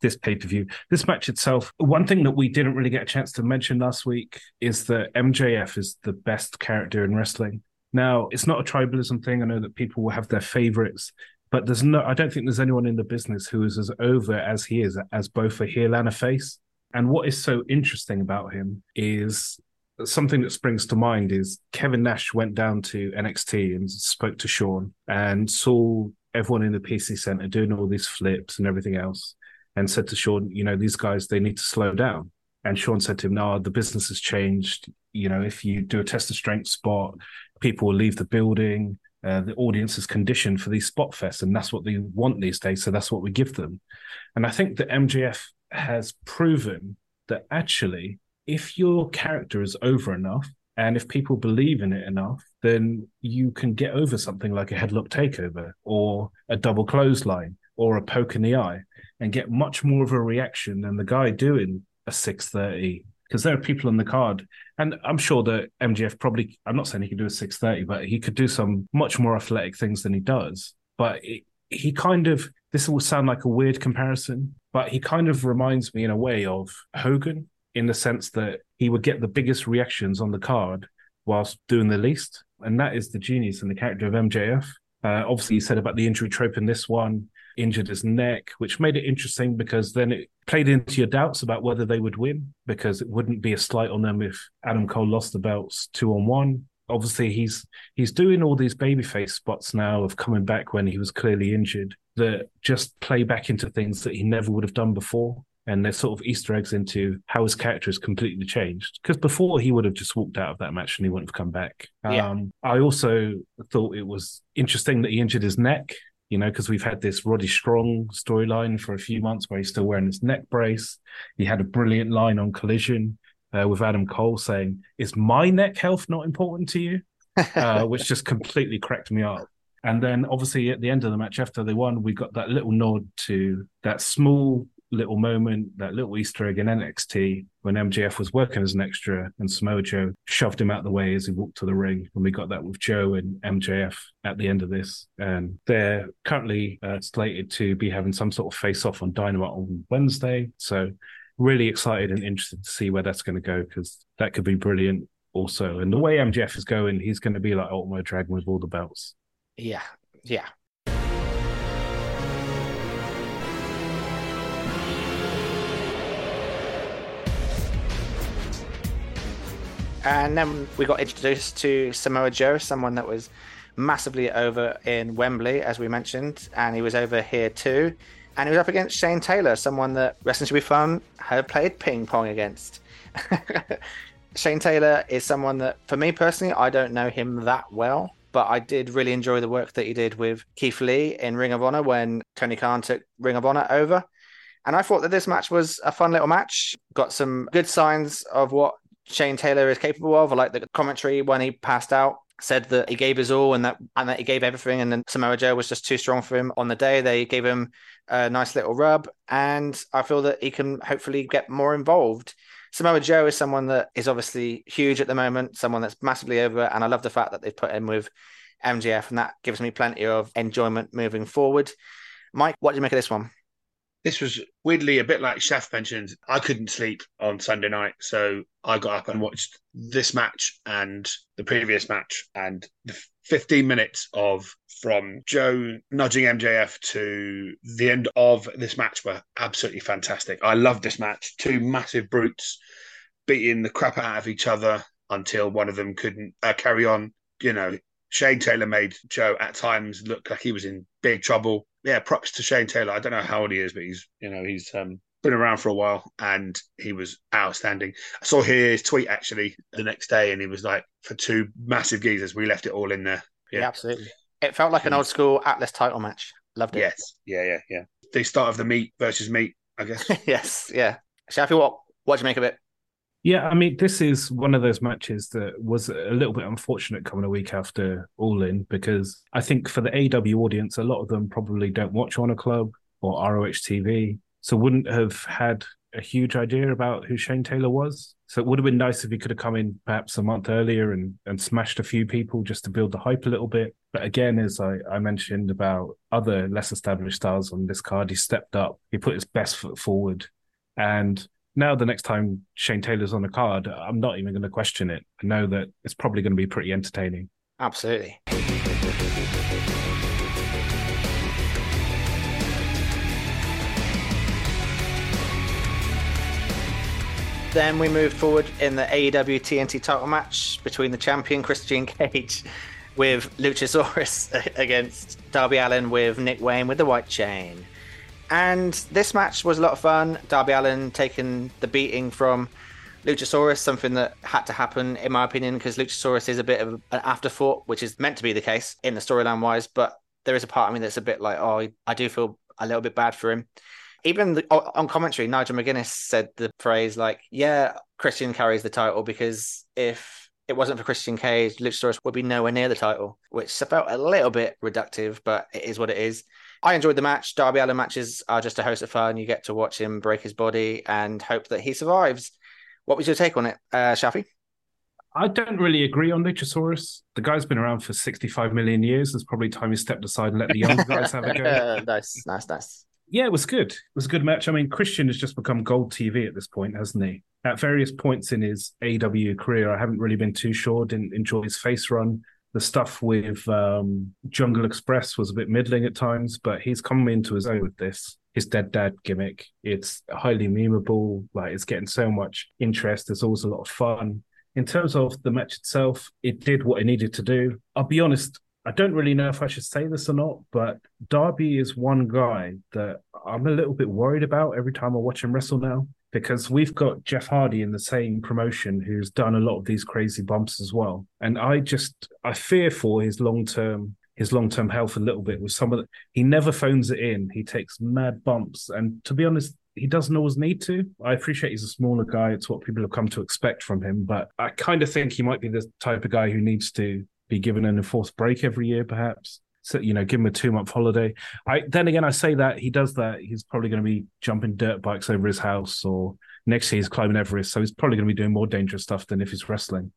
this pay per view. This match itself, one thing that we didn't really get a chance to mention last week is that MJF is the best character in wrestling. Now, it's not a tribalism thing. I know that people will have their favorites, but there's no, I don't think there's anyone in the business who is as over as he is as both a heel and a face. And what is so interesting about him is something that springs to mind is Kevin Nash went down to NXT and spoke to Shawn and saw everyone in the PC Center doing all these flips and everything else, and said to Shawn, you know, these guys they need to slow down. And Shawn said to him, "No, the business has changed. You know, if you do a test of strength spot, people will leave the building. Uh, the audience is conditioned for these spot fests, and that's what they want these days. So that's what we give them. And I think that MJF has proven that actually, if your character is over enough, and if people believe in it enough, then you can get over something like a headlock takeover or a double clothesline or a poke in the eye and get much more of a reaction than the guy doing a 630 because there are people on the card. And i'm sure that mjf probably i'm not saying he could do a 630 but he could do some much more athletic things than he does. But it, he kind of this will sound like a weird comparison but he kind of reminds me in a way of hogan in the sense that he would get the biggest reactions on the card whilst doing the least. And that is the genius and the character of mjf uh, obviously you said about the injury trope in this one injured his neck, which made it interesting because then it played into your doubts about whether they would win because it wouldn't be a slight on them if Adam Cole lost the belts two on one. Obviously, he's he's doing all these babyface spots now of coming back when he was clearly injured. that just play back into things that he never would have done before. And they're sort of Easter eggs into how his character has completely changed. Because before he would have just walked out of that match and he wouldn't have come back. Yeah. Um, I also thought it was interesting that he injured his neck, you know, because we've had this Roddy Strong storyline for a few months where he's still wearing his neck brace. He had a brilliant line on Collision uh, with Adam Cole saying, Is my neck health not important to you? uh, which just completely cracked me up. And then obviously at the end of the match after they won, we got that little nod to that small little moment, that little Easter egg in NXT when MJF was working as an extra and Samoa Joe shoved him out the way as he walked to the ring. And we got that with Joe and MJF at the end of this. And they're currently uh, slated to be having some sort of face off on Dynamite on Wednesday. So really excited and interested to see where that's going to go because that could be brilliant also. And the way MJF is going, he's going to be like Ultimo Dragon with all the belts. Yeah, yeah. And then we got introduced to Samoa Joe, someone that was massively over in Wembley, as we mentioned, and he was over here too. And he was up against Shane Taylor, someone that Wrestling Should Be Fun had played ping pong against. Shane Taylor is someone that, for me personally, I don't know him that well, but I did really enjoy the work that he did with Keith Lee in Ring of Honor when Tony Khan took Ring of Honor over. And I thought that this match was a fun little match. Got some good signs of what Shane Taylor is capable of. I like the commentary when he passed out. Said that he gave his all and that and that he gave everything, and then Samoa Joe was just too strong for him on the day. They gave him a nice little rub, and I feel that he can hopefully get more involved. Samoa Joe is someone that is obviously huge at the moment, someone that's massively over, and I love the fact that they've put him with MJF, and that gives me plenty of enjoyment moving forward. Mike, what do you make of this one? This was weirdly a bit like Shaf mentioned. I couldn't sleep on Sunday night, so I got up and watched this match and the previous match, and the 15 minutes of from Joe nudging MJF to the end of this match were absolutely fantastic. I loved this match. Two massive brutes beating the crap out of each other until one of them couldn't uh, carry on. You know, Shane Taylor made Joe at times look like he was in big trouble. Yeah, props to Shane Taylor. I don't know how old he is, but he's you know he's um, been around for a while and he was outstanding. I saw his tweet actually the next day, and he was like, "For two massive geezers, we left it all in there." Yeah, absolutely. It felt like an old school Atlas title match. Loved it. Yes, yeah, yeah, yeah. The start of the meat versus meat, I guess. yes, yeah. Shafi, what what do you make of it? Yeah, I mean, this is one of those matches that was a little bit unfortunate coming a week after All In because I think for the AW audience, a lot of them probably don't watch Honor Club or ROH TV, so wouldn't have had a huge idea about who Shane Taylor was. So it would have been nice if he could have come in perhaps a month earlier and, and smashed a few people just to build the hype a little bit. But again, as I, I mentioned about other less established stars on this card, he stepped up, he put his best foot forward. And now the next time Shane Taylor's on the card, I'm not even going to question it. I know that it's probably going to be pretty entertaining. Absolutely. Then we moved forward in the AEW TNT title match between the champion Christian Cage with Luchasaurus against Darby Allin with Nick Wayne with the white chain. And this match was a lot of fun. Darby Allin taking the beating from Luchasaurus, something that had to happen, in my opinion, because Luchasaurus is a bit of an afterthought, which is meant to be the case in the storyline wise. But there is a part of me that's a bit like, oh, I do feel a little bit bad for him. Even the, on commentary, Nigel McGuinness said the phrase like, "Yeah, Christian carries the title because if it wasn't for Christian Cage, Luchasaurus would be nowhere near the title," which felt a little bit reductive, but it is what it is. I enjoyed the match. Darby Allin matches are just a host of fun. You get to watch him break his body and hope that he survives. What was your take on it, uh, Shafi? I don't really agree on Luchasaurus. The guy's been around for 65 million years. It's probably time he stepped aside and let the young guys have a go. nice, nice, nice. Yeah, it was good. It was a good match. I mean, Christian has just become gold TV at this point, hasn't he? At various points in his AW career, I haven't really been too sure. Didn't enjoy his face run. The stuff with um, Jungle Express was a bit middling at times, but he's come into his own with this. His dead dad gimmick. It's highly memeable. Like it's getting so much interest. There's always a lot of fun. In terms of the match itself, it did what it needed to do. I'll be honest, I don't really know if I should say this or not, but Darby is one guy that I'm a little bit worried about every time I watch him wrestle now because we've got Jeff Hardy in the same promotion who's done a lot of these crazy bumps as well. And I just I fear for his long term his long term health a little bit with some of the, he never phones it in. He takes mad bumps. And to be honest, he doesn't always need to. I appreciate he's a smaller guy. It's what people have come to expect from him. But I kind of think he might be the type of guy who needs to be given an enforced break every year, perhaps. So, you know, give him a two month holiday. I then again I say that he does that, he's probably going to be jumping dirt bikes over his house or next year he's climbing Everest. So he's probably going to be doing more dangerous stuff than if he's wrestling.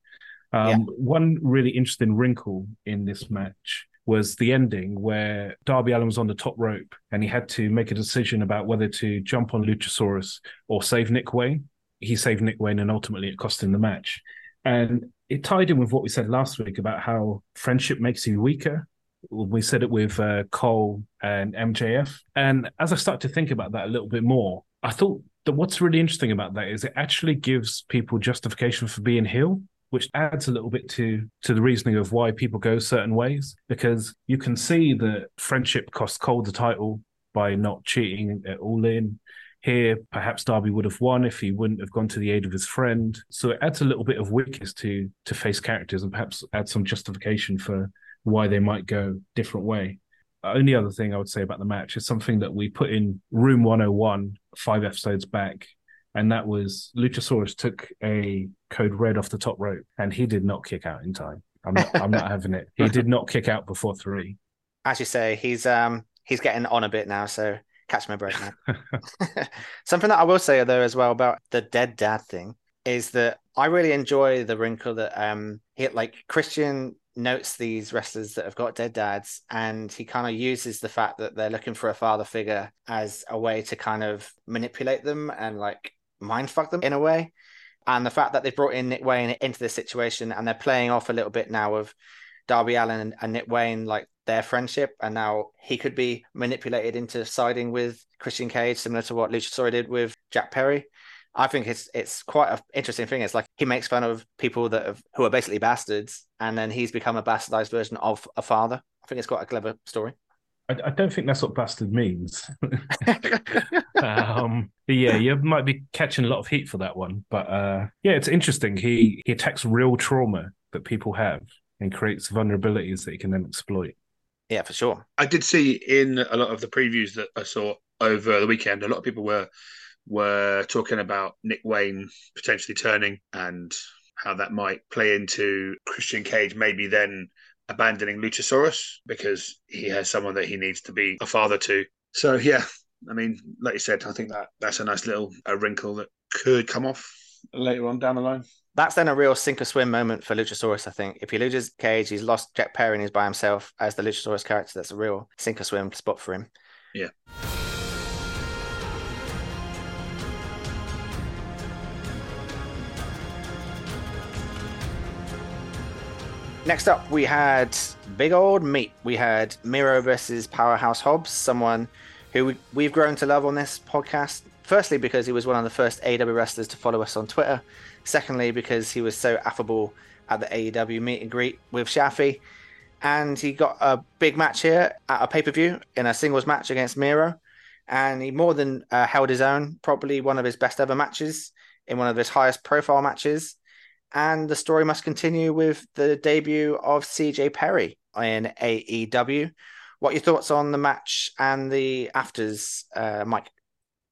Um, Yeah. One really interesting wrinkle in this match was the ending where Darby Allin was on the top rope and he had to make a decision about whether to jump on Luchasaurus or save Nick Wayne. He saved Nick Wayne and ultimately it cost him the match. And it tied in with what we said last week about how friendship makes you weaker. We said it with uh, Cole and MJF. And as I start to think about that a little bit more, I thought that what's really interesting about that is it actually gives people justification for being heel which adds a little bit to to the reasoning of why people go certain ways. Because you can see that friendship cost Cole the title by not cheating at all in. Here perhaps Darby would have won if he wouldn't have gone to the aid of his friend. So it adds a little bit of weakness to to face characters and perhaps add some justification for why they might go different way only other thing I would say about the match is something that we put in room 101 five episodes back and that was Luchasaurus took a code red off the top rope, and he did not kick out in time. I'm not, I'm not having it. He did not kick out before three. As you say, he's um he's getting on a bit now, so catch my break now. Something that I will say though as well about the dead dad thing is that I really enjoy the wrinkle that um he like Christian notes these wrestlers that have got dead dads and he kind of uses the fact that they're looking for a father figure as a way to kind of manipulate them and like mind fuck them in a way. And the fact that they brought in Nick Wayne into this situation and they're playing off a little bit now of Darby Allin and, and Nick Wayne, like their friendship, and now he could be manipulated into siding with Christian Cage, similar to what Luchasaurus did with Jack Perry. I think it's it's quite an interesting thing. It's like he makes fun of people that have who are basically bastards, and then he's become a bastardized version of a father. I think it's quite a clever story. I, I don't think that's what bastard means. um, but yeah, you might be catching a lot of heat for that one. But uh, yeah, it's interesting. He he attacks real trauma that people have and creates vulnerabilities that he can then exploit. yeah, for sure. I did see in a lot of the previews that I saw over the weekend, a lot of people were were talking about Nick Wayne potentially turning and how that might play into Christian Cage maybe then abandoning Luchasaurus because he has someone that he needs to be a father to. So yeah, I mean, like you said, I think that that's a nice little a wrinkle that could come off later on down the line. That's then a real sink or swim moment for Luchasaurus, I think. If he loses Cage, he's lost Jack Perry and he's by himself as the Luchasaurus character. That's a real sink or swim spot for him. Yeah. Next up, we had big old meat. We had Miro versus Powerhouse Hobbs, someone who we- we've grown to love on this podcast. Firstly, because he was one of the first AEW wrestlers to follow us on Twitter. Secondly, because he was so affable at the AEW meet and greet with Shafi. And he got a big match here at a pay per view in a singles match against Miro. And he more than uh, held his own, probably one of his best ever matches in one of his highest profile matches and the story must continue with the debut of CJ Perry in AEW. What your thoughts on the match and the afters, uh, Mike?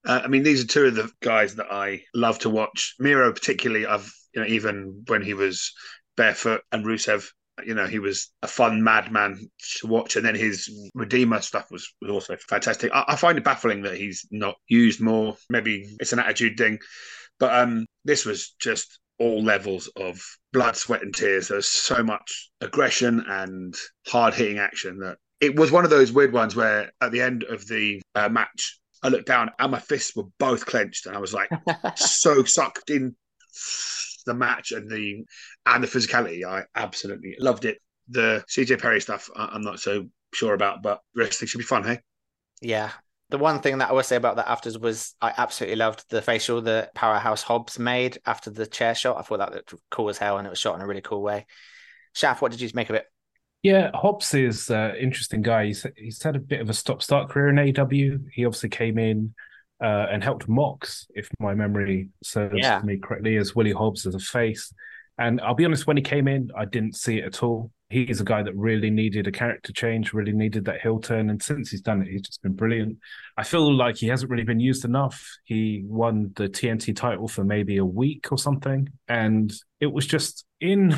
Uh, I mean, these are two of the guys that I love to watch. Miro, particularly, I've you know even when he was barefoot and Rusev, you know, he was a fun madman to watch, and then his Redeemer stuff was, was also fantastic. I, I find it baffling that he's not used more. Maybe it's an attitude thing, but um, this was just all levels of blood, sweat, and tears. There's so much aggression and hard hitting action that it was one of those weird ones where at the end of the uh, match, I looked down and my fists were both clenched, and I was like so sucked in the match and the and the physicality. I absolutely loved it. The CJ Perry stuff, I- I'm not so sure about, but wrestling should be fun, hey? Yeah. The one thing that I would say about that afters was I absolutely loved the facial that Powerhouse Hobbs made after the chair shot. I thought that looked cool as hell and it was shot in a really cool way. Shaf, what did you make of it? Yeah, Hobbs is an interesting guy. He's he's had a bit of a stop-start career in AEW. He obviously came in uh, and helped Mox, if my memory serves Yeah. me correctly, as Willie Hobbs as a face. And I'll be honest, when he came in, I didn't see it at all. He's a guy that really needed a character change, really needed that heel turn. And since he's done it, he's just been brilliant. I feel like he hasn't really been used enough. He won the TNT title for maybe a week or something. And it was just in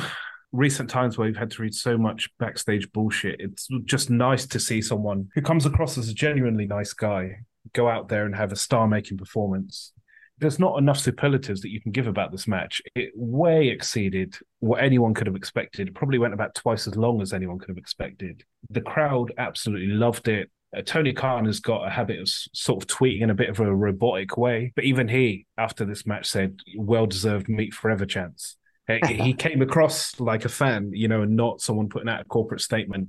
recent times where we've had to read so much backstage bullshit. It's just nice to see someone who comes across as a genuinely nice guy go out there and have a star making performance. There's not enough superlatives that you can give about this match. It way exceeded what anyone could have expected. It probably went about twice as long as anyone could have expected. The crowd absolutely loved it. Uh, Tony Khan has got a habit of sort of tweeting in a bit of a robotic way, but even he, after this match, said, "Well deserved meet forever chance." He came across like a fan, you know, and not someone putting out a corporate statement.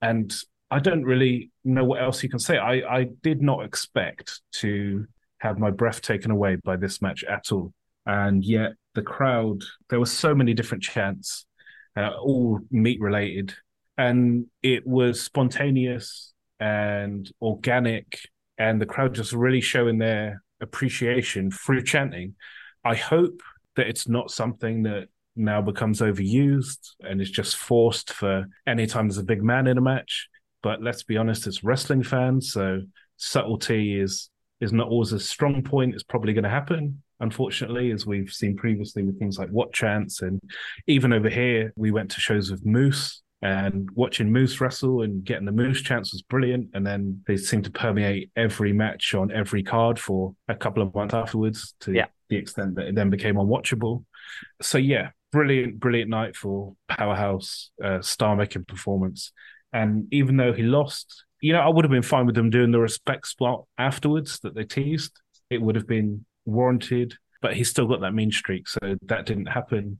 And I don't really know what else you can say. I, I did not expect to have my breath taken away by this match at all. And yet the crowd, there were so many different chants, uh, all meat related. And it was spontaneous and organic. And the crowd just really showing their appreciation through chanting. I hope that it's not something that now becomes overused and is just forced for any time there's a big man in a match. But let's be honest, it's wrestling fans, so subtlety is is not always a strong point. It's probably going to happen, unfortunately, as we've seen previously with things like what chance, and even over here, we went to shows with Moose. And watching Moose wrestle and getting the Moose chance was brilliant. And then they seem to permeate every match on every card for a couple of months afterwards to Yeah. the extent that it then became unwatchable. So, yeah, brilliant, brilliant night for Powerhouse, uh, star making performance. And even though he lost, you know, I would have been fine with them doing the respect spot afterwards that they teased. It would have been warranted, but he's still got that mean streak. So that didn't happen.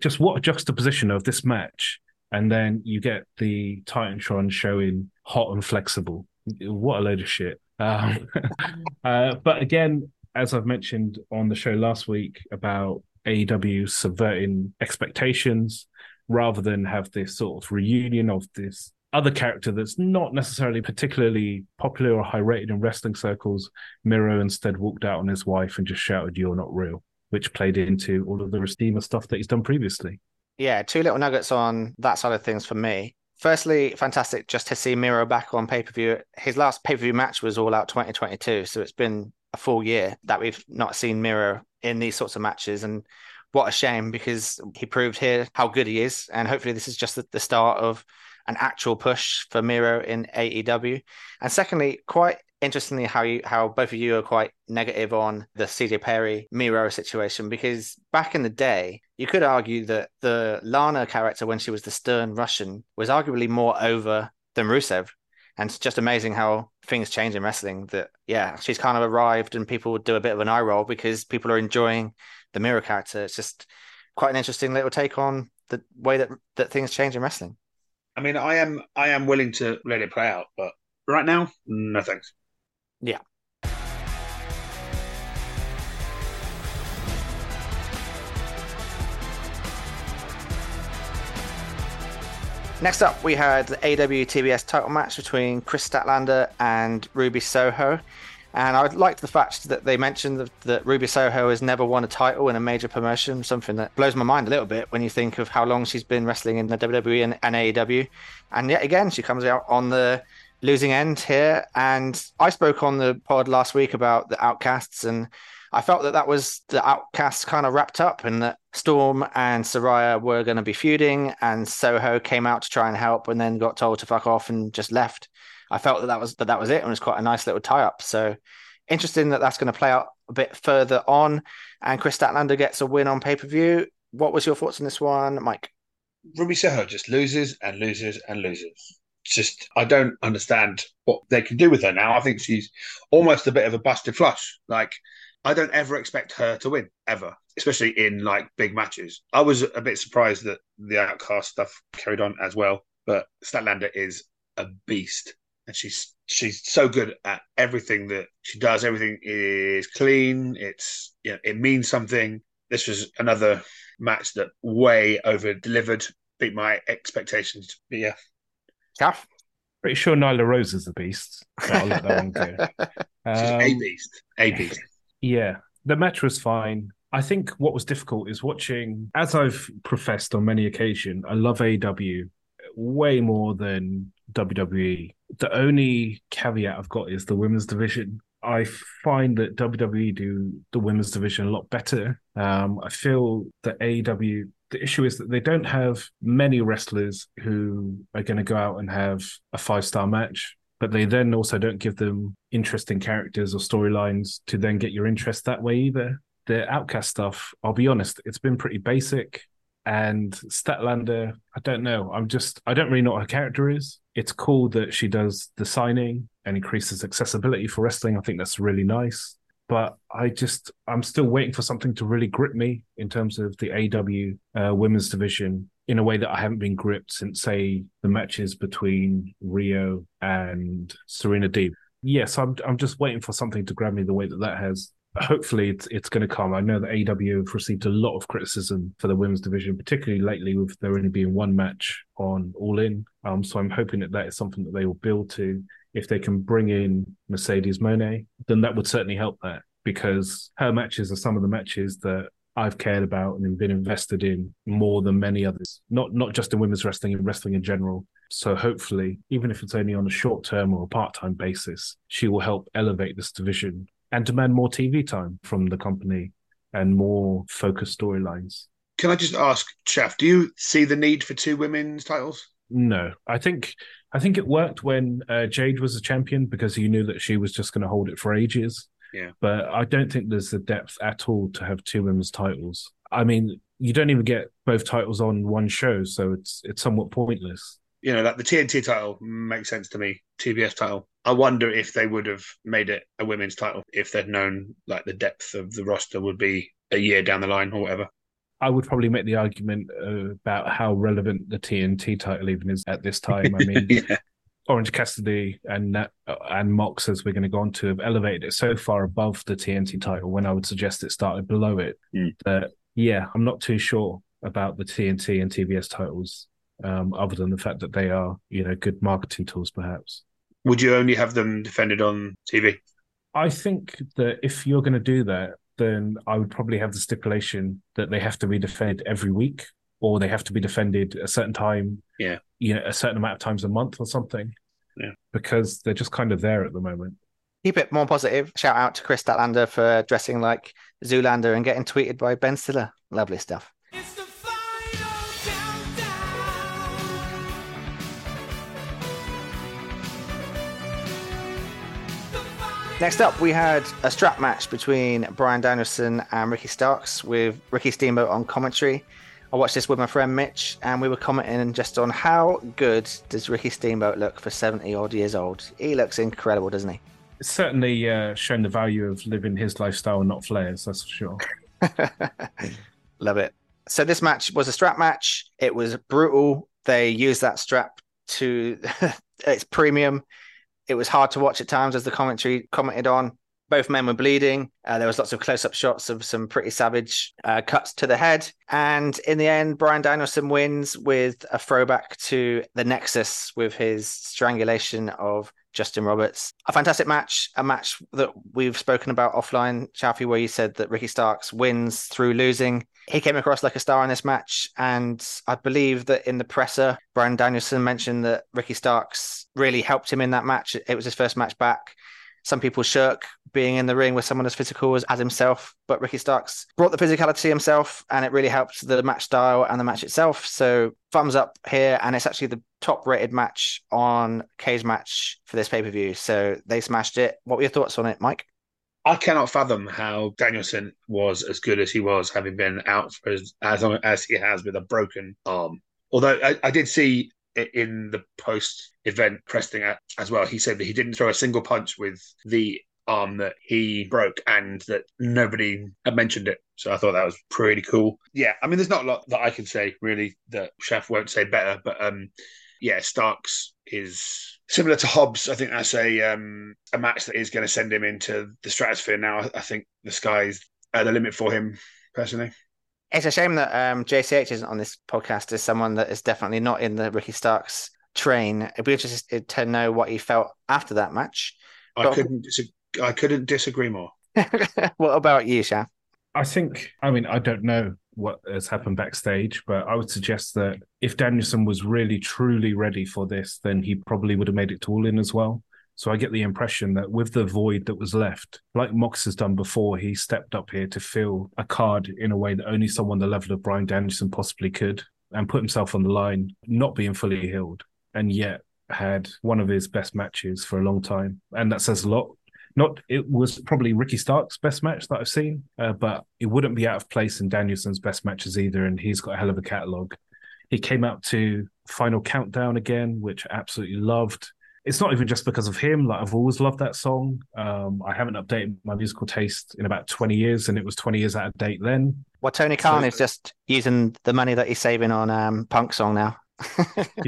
Just what a juxtaposition of this match. And then you get the Titantron showing hot and flexible. What a load of shit. Um, uh, but again, as I've mentioned on the show last week about AEW subverting expectations rather than have this sort of reunion of this other character that's not necessarily particularly popular or high rated in wrestling circles. Miro instead walked out on his wife and just shouted, You're not real, which played into all of the Resteema stuff that he's done previously. Yeah, two little nuggets on that side of things for me. Firstly, fantastic just to see Miro back on pay per view. His last pay per view match was All Out 2022, so it's been a full year that we've not seen Miro in these sorts of matches. And what a shame because he proved here how good he is. And hopefully, this is just the start of an actual push for Miro in AEW. And secondly, quite interestingly, how you how both of you are quite negative on the CJ Perry Miro situation because back in the day, you could argue that the Lana character when she was the stern Russian was arguably more over than Rusev. And it's just amazing how things change in wrestling. That yeah, she's kind of arrived, and people do a bit of an eye roll because people are enjoying the Miro character. It's just quite an interesting little take on the way that that things change in wrestling. I mean, I am I am willing to let it play out, but right now, no thanks. Yeah. Next up, we had the AW TBS title match between Kris Statlander and Ruby Soho. And I liked the fact that they mentioned that, that Ruby Soho has never won a title in a major promotion, something that blows my mind a little bit when you think of how long she's been wrestling in the WWE and, and AEW. And yet again, she comes out on the losing end here. And I spoke on the pod last week about the outcasts, and I felt that that was the outcasts kind of wrapped up, and that Storm and Saraya were going to be feuding, and Soho came out to try and help, and then got told to fuck off and just left. I felt that that was that that was it, and it was quite a nice little tie up. So interesting that that's going to play out a bit further on, and Kris Statlander gets a win on pay per view. What was your thoughts on this one, Mike? Ruby Soho just loses and loses and loses. Just I don't understand what they can do with her now. I think she's almost a bit of a busted flush. Like I don't ever expect her to win ever, especially in like big matches. I was a bit surprised that the outcast stuff carried on as well, but Statlander is a beast, and she's she's so good at everything that she does. Everything is clean. It's you know, it means something. This was another match that way over delivered, beat my expectations. But yeah, Shaf? Pretty sure Nyla Rose is the beast. But I'll let that one go. She's Um, a beast. A beast. Yeah, the match was fine. I think what was difficult is watching, as I've professed on many occasions, I love AW way more than WWE. The only caveat I've got is the women's division. I find that WWE do the women's division a lot better. Um, I feel that AEW, the issue is that they don't have many wrestlers who are going to go out and have a five star match but they then also don't give them interesting characters or storylines to then get your interest that way either. The Outcast stuff, I'll be honest, it's been pretty basic. And Statlander, I don't know. I'm just, I don't really know what her character is. It's cool that she does the signing and increases accessibility for wrestling. I think that's really nice. But I just, I'm still waiting for something to really grip me in terms of the AW uh, women's division in a way that I haven't been gripped since, say, the matches between Rio and Serena Deeb. Yes, I'm I'm just waiting for something to grab me the way that that has. Hopefully, it's it's going to come. I know that AW have received a lot of criticism for the women's division, particularly lately with there only being one match on All In. Um, so I'm hoping that that is something that they will build to. If they can bring in Mercedes Moné, then that would certainly help that because her matches are some of the matches that I've cared about and been invested in more than many others. Not not just in women's wrestling, in wrestling in general. So hopefully, even if it's only on a short term or a part time basis, she will help elevate this division and demand more TV time from the company and more focused storylines. Can I just ask, Shaf, do you see the need for two women's titles? No, I think I think it worked when uh, Jade was a champion because you knew that she was just going to hold it for ages. Yeah. But I don't think there's the depth at all to have two women's titles. I mean, you don't even get both titles on one show, so it's it's somewhat pointless. You know, like the TNT title makes sense to me. TBS title. I wonder if they would have made it a women's title if they'd known like the depth of the roster would be a year down the line or whatever. I would probably make the argument uh, about how relevant the TNT title even is at this time. I mean, yeah. Orange Cassidy and and Mox, as we're going to go on to, have elevated it so far above the TNT title when I would suggest it started below it. Mm. That yeah, I'm not too sure about the TNT and TBS titles, um, other than the fact that they are you know good marketing tools, perhaps. Would you only have them defended on TV? I think that if you're going to do that, then I would probably have the stipulation that they have to be defended every week, or they have to be defended a certain time. Yeah. you know, a certain amount of times a month or something. Yeah. because they're just kind of there at the moment. Keep it more positive. Shout out to Kris Statlander for dressing like Zoolander and getting tweeted by Ben Stiller. Lovely stuff. Next up, we had a strap match between Bryan Danielson and Ricky Starks with Ricky Steamboat on commentary. I watched this with my friend Mitch, and we were commenting just on how good does Ricky Steamboat look for 70 odd years old. He looks incredible, doesn't he? It's certainly uh, shown the value of living his lifestyle and not Flair's, that's for sure. Love it. So this match was a strap match. It was brutal. They used that strap to its premium. It was hard to watch at times, as the commentary commented on. Both men were bleeding. Uh, there was lots of close-up shots of some pretty savage uh, cuts to the head. And in the end, Bryan Danielson wins with a throwback to the Nexus with his strangulation of Justin Roberts. A fantastic match, a match that we've spoken about offline, Shafi, where you said that Ricky Starks wins through losing. He came across like a star in this match, and I believe that in the presser, Bryan Danielson mentioned that Ricky Starks really helped him in that match. It was his first match back. Some people shirk being in the ring with someone as physical as, as himself, but Ricky Starks brought the physicality himself, and it really helped the match style and the match itself. So thumbs up here, and it's actually the top rated match on Cage Match for this pay per view. So they smashed it. What were your thoughts on it, Mike? I cannot fathom how Danielson was as good as he was, having been out for as, as long as he has with a broken arm. Although I, I did see in the post event Preston as well, he said that he didn't throw a single punch with the arm that he broke and that nobody had mentioned it. So I thought that was pretty cool. Yeah, I mean, there's not a lot that I can say really that Shaf won't say better, but um, yeah, Starks is similar to Hobbs. I think that's a um, a match that is going to send him into the stratosphere now. I, I think the sky's at the limit for him personally. It's a shame that um, JCH isn't on this podcast as someone that is definitely not in the Ricky Starks train. It'd be interested to know what he felt after that match. I But- couldn't dis- I couldn't disagree more. what about you, Shaf? I think, I mean, I don't know what has happened backstage, but I would suggest that if Danielson was really truly ready for this, then he probably would have made it to all in as well. So I get the impression that with the void that was left, like Mox has done before, he stepped up here to fill a card in a way that only someone the level of Bryan Danielson possibly could and put himself on the line, not being fully healed, and yet had one of his best matches for a long time. And that says a lot not it was probably Ricky Starks' best match that I've seen, uh, but it wouldn't be out of place in Danielson's best matches either. And he's got a hell of a catalogue. He came out to Final Countdown again, which I absolutely loved. It's not even just because of him. Like I've always loved that song. Um, I haven't updated my musical taste in about twenty years, and it was twenty years out of date then. Well, Tony Khan So- is just using the money that he's saving on um, Punk song now.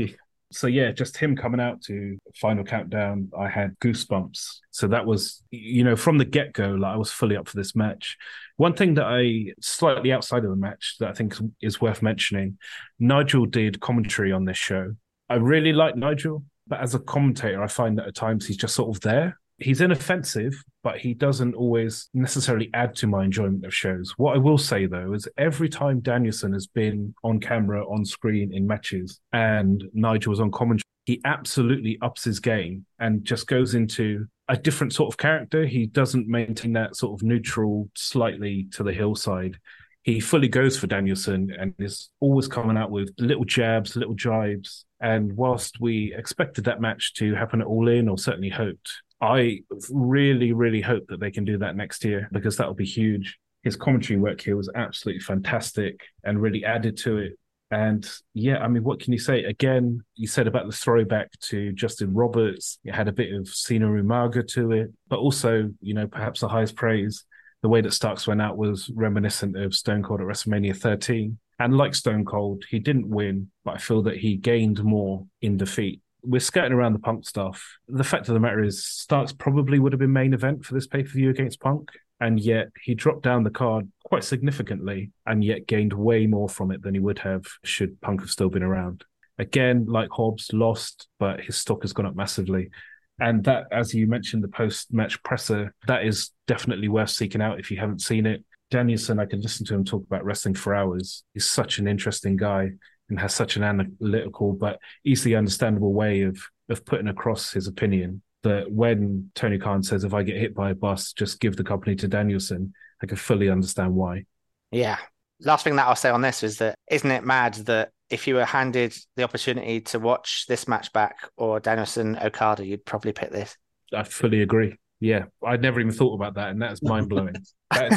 So yeah, just him coming out to Final Countdown, I had goosebumps. So that was, you know, from the get go, like I was fully up for this match. One thing that I slightly outside of the match that I think is worth mentioning, Nigel did commentary on this show. I really like Nigel, but as a commentator, I find that at times he's just sort of there. He's inoffensive, but he doesn't always necessarily add to my enjoyment of shows. What I will say though is every time Danielson has been on camera, on screen in matches, and Nigel was on commentary, he absolutely ups his game and just goes into a different sort of character. He doesn't maintain that sort of neutral, slightly to the hillside. He fully goes for Danielson and is always coming out with little jabs, little jibes. And whilst we expected that match to happen at All In, or certainly hoped, I really, really hope that they can do that next year because that will be huge. His commentary work here was absolutely fantastic and really added to it. And yeah, I mean, what can you say? Again, you said about the throwback to Justin Roberts. It had a bit of Cena Umaga to it, but also, you know, perhaps the highest praise. The way that Starks went out was reminiscent of Stone Cold at WrestleMania 13. And like Stone Cold, he didn't win, but I feel that he gained more in defeat we're skirting around the Punk stuff. The fact of the matter is, Starks probably would have been main event for this pay per view against Punk, and yet he dropped down the card quite significantly, and yet gained way more from it than he would have should Punk have still been around. Again, like Hobbs, lost, but his stock has gone up massively. And that, as you mentioned, the post match presser, that is definitely worth seeking out if you haven't seen it. Danielson, I could listen to him talk about wrestling for hours. He's such an interesting guy and has such an analytical but easily understandable way of of putting across his opinion that when Tony Khan says if I get hit by a bus, just give the company to Danielson, I can fully understand why. Yeah. Last thing that I'll say on this is that isn't it mad that if you were handed the opportunity to watch this match back or Danielson Okada, you'd probably pick this. I fully agree. Yeah, I'd never even thought about that, and that's mind blowing.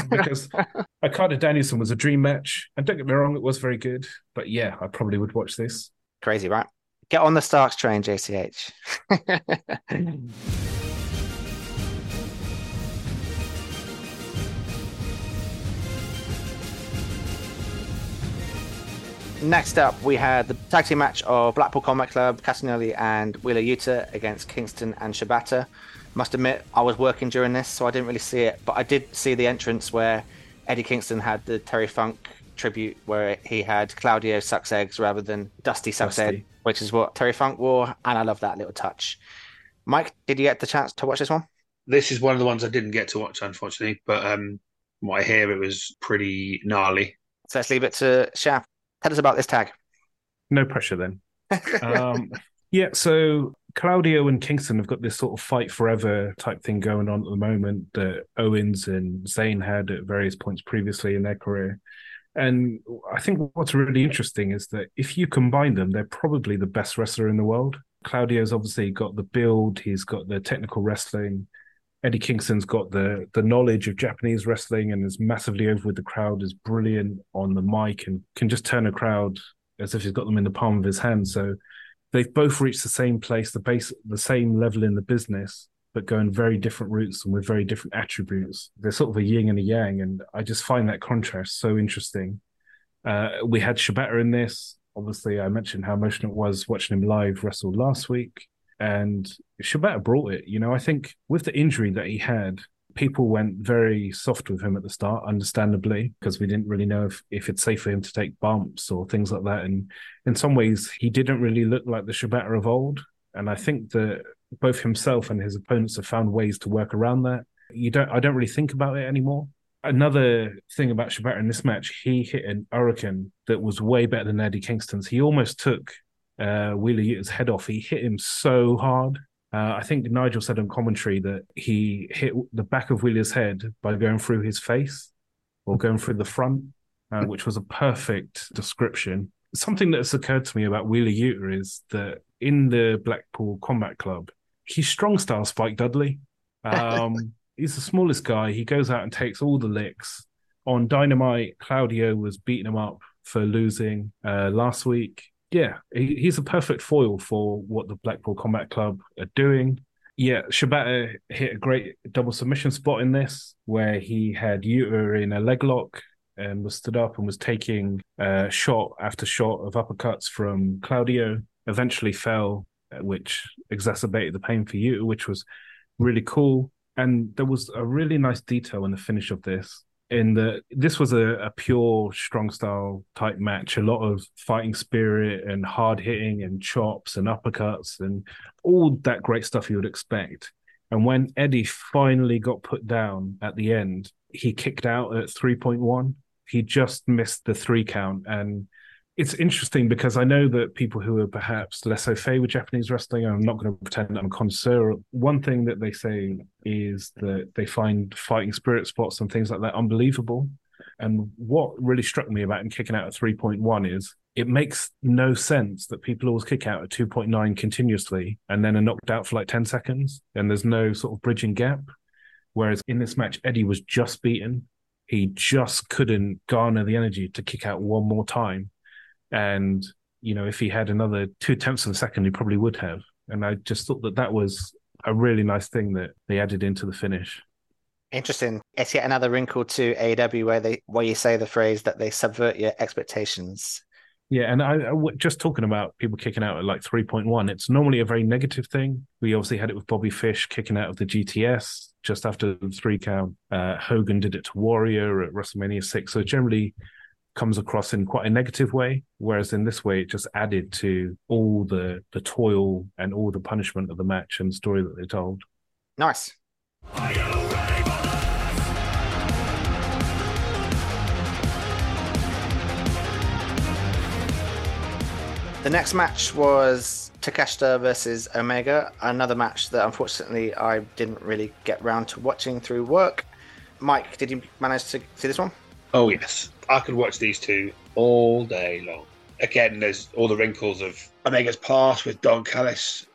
because Okada Danielson was a dream match, and don't get me wrong, it was very good. But yeah, I probably would watch this. Crazy, right? Get on the Starks train, JCH. Next up, we had the tag team match of Blackpool Combat Club, Castagnoli and Wheeler Yuta against Kingston and Shibata. Must admit, I was working during this, so I didn't really see it, but I did see the entrance where Eddie Kingston had the Terry Funk tribute, where he had Claudio sucks eggs rather than Dusty sucks Dusty. egg, which is what Terry Funk wore, and I love that little touch. Mike, did you get the chance to watch this one? This is one of the ones I didn't get to watch, unfortunately. But um, from what I hear, it was pretty gnarly. So let's leave it to Shaf. Tell us about this tag. No pressure then. um, yeah, so Claudio and Kingston have got this sort of fight forever type thing going on at the moment that Owens and Zayn had at various points previously in their career. And I think what's really interesting is that if you combine them, they're probably the best wrestler in the world. Claudio's obviously got the build, he's got the technical wrestling. Eddie Kingston's got the the knowledge of Japanese wrestling and is massively over with the crowd, is brilliant on the mic and can just turn a crowd as if he's got them in the palm of his hand. So they've both reached the same place, the base, the same level in the business, but going very different routes and with very different attributes. They're sort of a yin and a yang, and I just find that contrast so interesting. Uh, we had Shibata in this. Obviously, I mentioned how emotional it was watching him live wrestle last week, and Shibata brought it. You know, I think with the injury that he had, People went very soft with him at the start, understandably, because we didn't really know if, if it's safe for him to take bumps or things like that. And in some ways, he didn't really look like the Shibata of old. And I think that both himself and his opponents have found ways to work around that. You don't I don't really think about it anymore. Another thing about Shibata in this match, he hit an hurricane that was way better than Eddie Kingston's. He almost took uh, Wheeler Yuta's head off. He hit him so hard. Uh, I think Nigel said in commentary that he hit the back of Wheeler's head by going through his face or going through the front, uh, which was a perfect description. Something that's occurred to me about Wheeler Yuta is that in the Blackpool Combat Club, he's strong style Spike Dudley. Um, he's the smallest guy. He goes out and takes all the licks. On Dynamite, Claudio was beating him up for losing uh, last week. Yeah, he, he's a perfect foil for what the Blackpool Combat Club are doing. Yeah, Shibata hit a great double submission spot in this, where he had Yuta in a leg lock and was stood up and was taking uh, shot after shot of uppercuts from Claudio. Eventually fell, uh, which exacerbated the pain for Yuta, which was really cool. And there was a really nice detail in the finish of this. In the this was a, a pure strong style type match, a lot of fighting spirit and hard hitting and chops and uppercuts and all that great stuff you would expect. And when Eddie finally got put down at the end, he kicked out at 3.1. He just missed the three count. And it's interesting because I know that people who are perhaps less au fait with Japanese wrestling, I'm not going to pretend I'm a connoisseur. One thing that they say is that they find fighting spirit spots and things like that unbelievable. And what really struck me about him kicking out at 3.1 is it makes no sense that people always kick out at 2.9 continuously and then are knocked out for like 10 seconds and there's no sort of bridging gap. Whereas in this match, Eddie was just beaten. He just couldn't garner the energy to kick out one more time. And, you know, if he had another two tenths of a second, he probably would have. And I just thought that that was a really nice thing that they added into the finish. Interesting. It's yet another wrinkle to AEW where they where you say the phrase that they subvert your expectations. Yeah, and I just talking about people kicking out at like 3.1, it's normally a very negative thing. We obviously had it with Bobby Fish kicking out of the GTS just after the three count. Uh, Hogan did it to Warrior at WrestleMania 6. So generally comes across in quite a negative way. Whereas in this way, it just added to all the, the toil and all the punishment of the match and story that they told. Nice. The next match was Takeshita versus Omega, another match that unfortunately I didn't really get round to watching through work. Mike, did you manage to see this one? Oh yes, I could watch these two all day long. Again, there's all the wrinkles of Omega's past with Don Callis.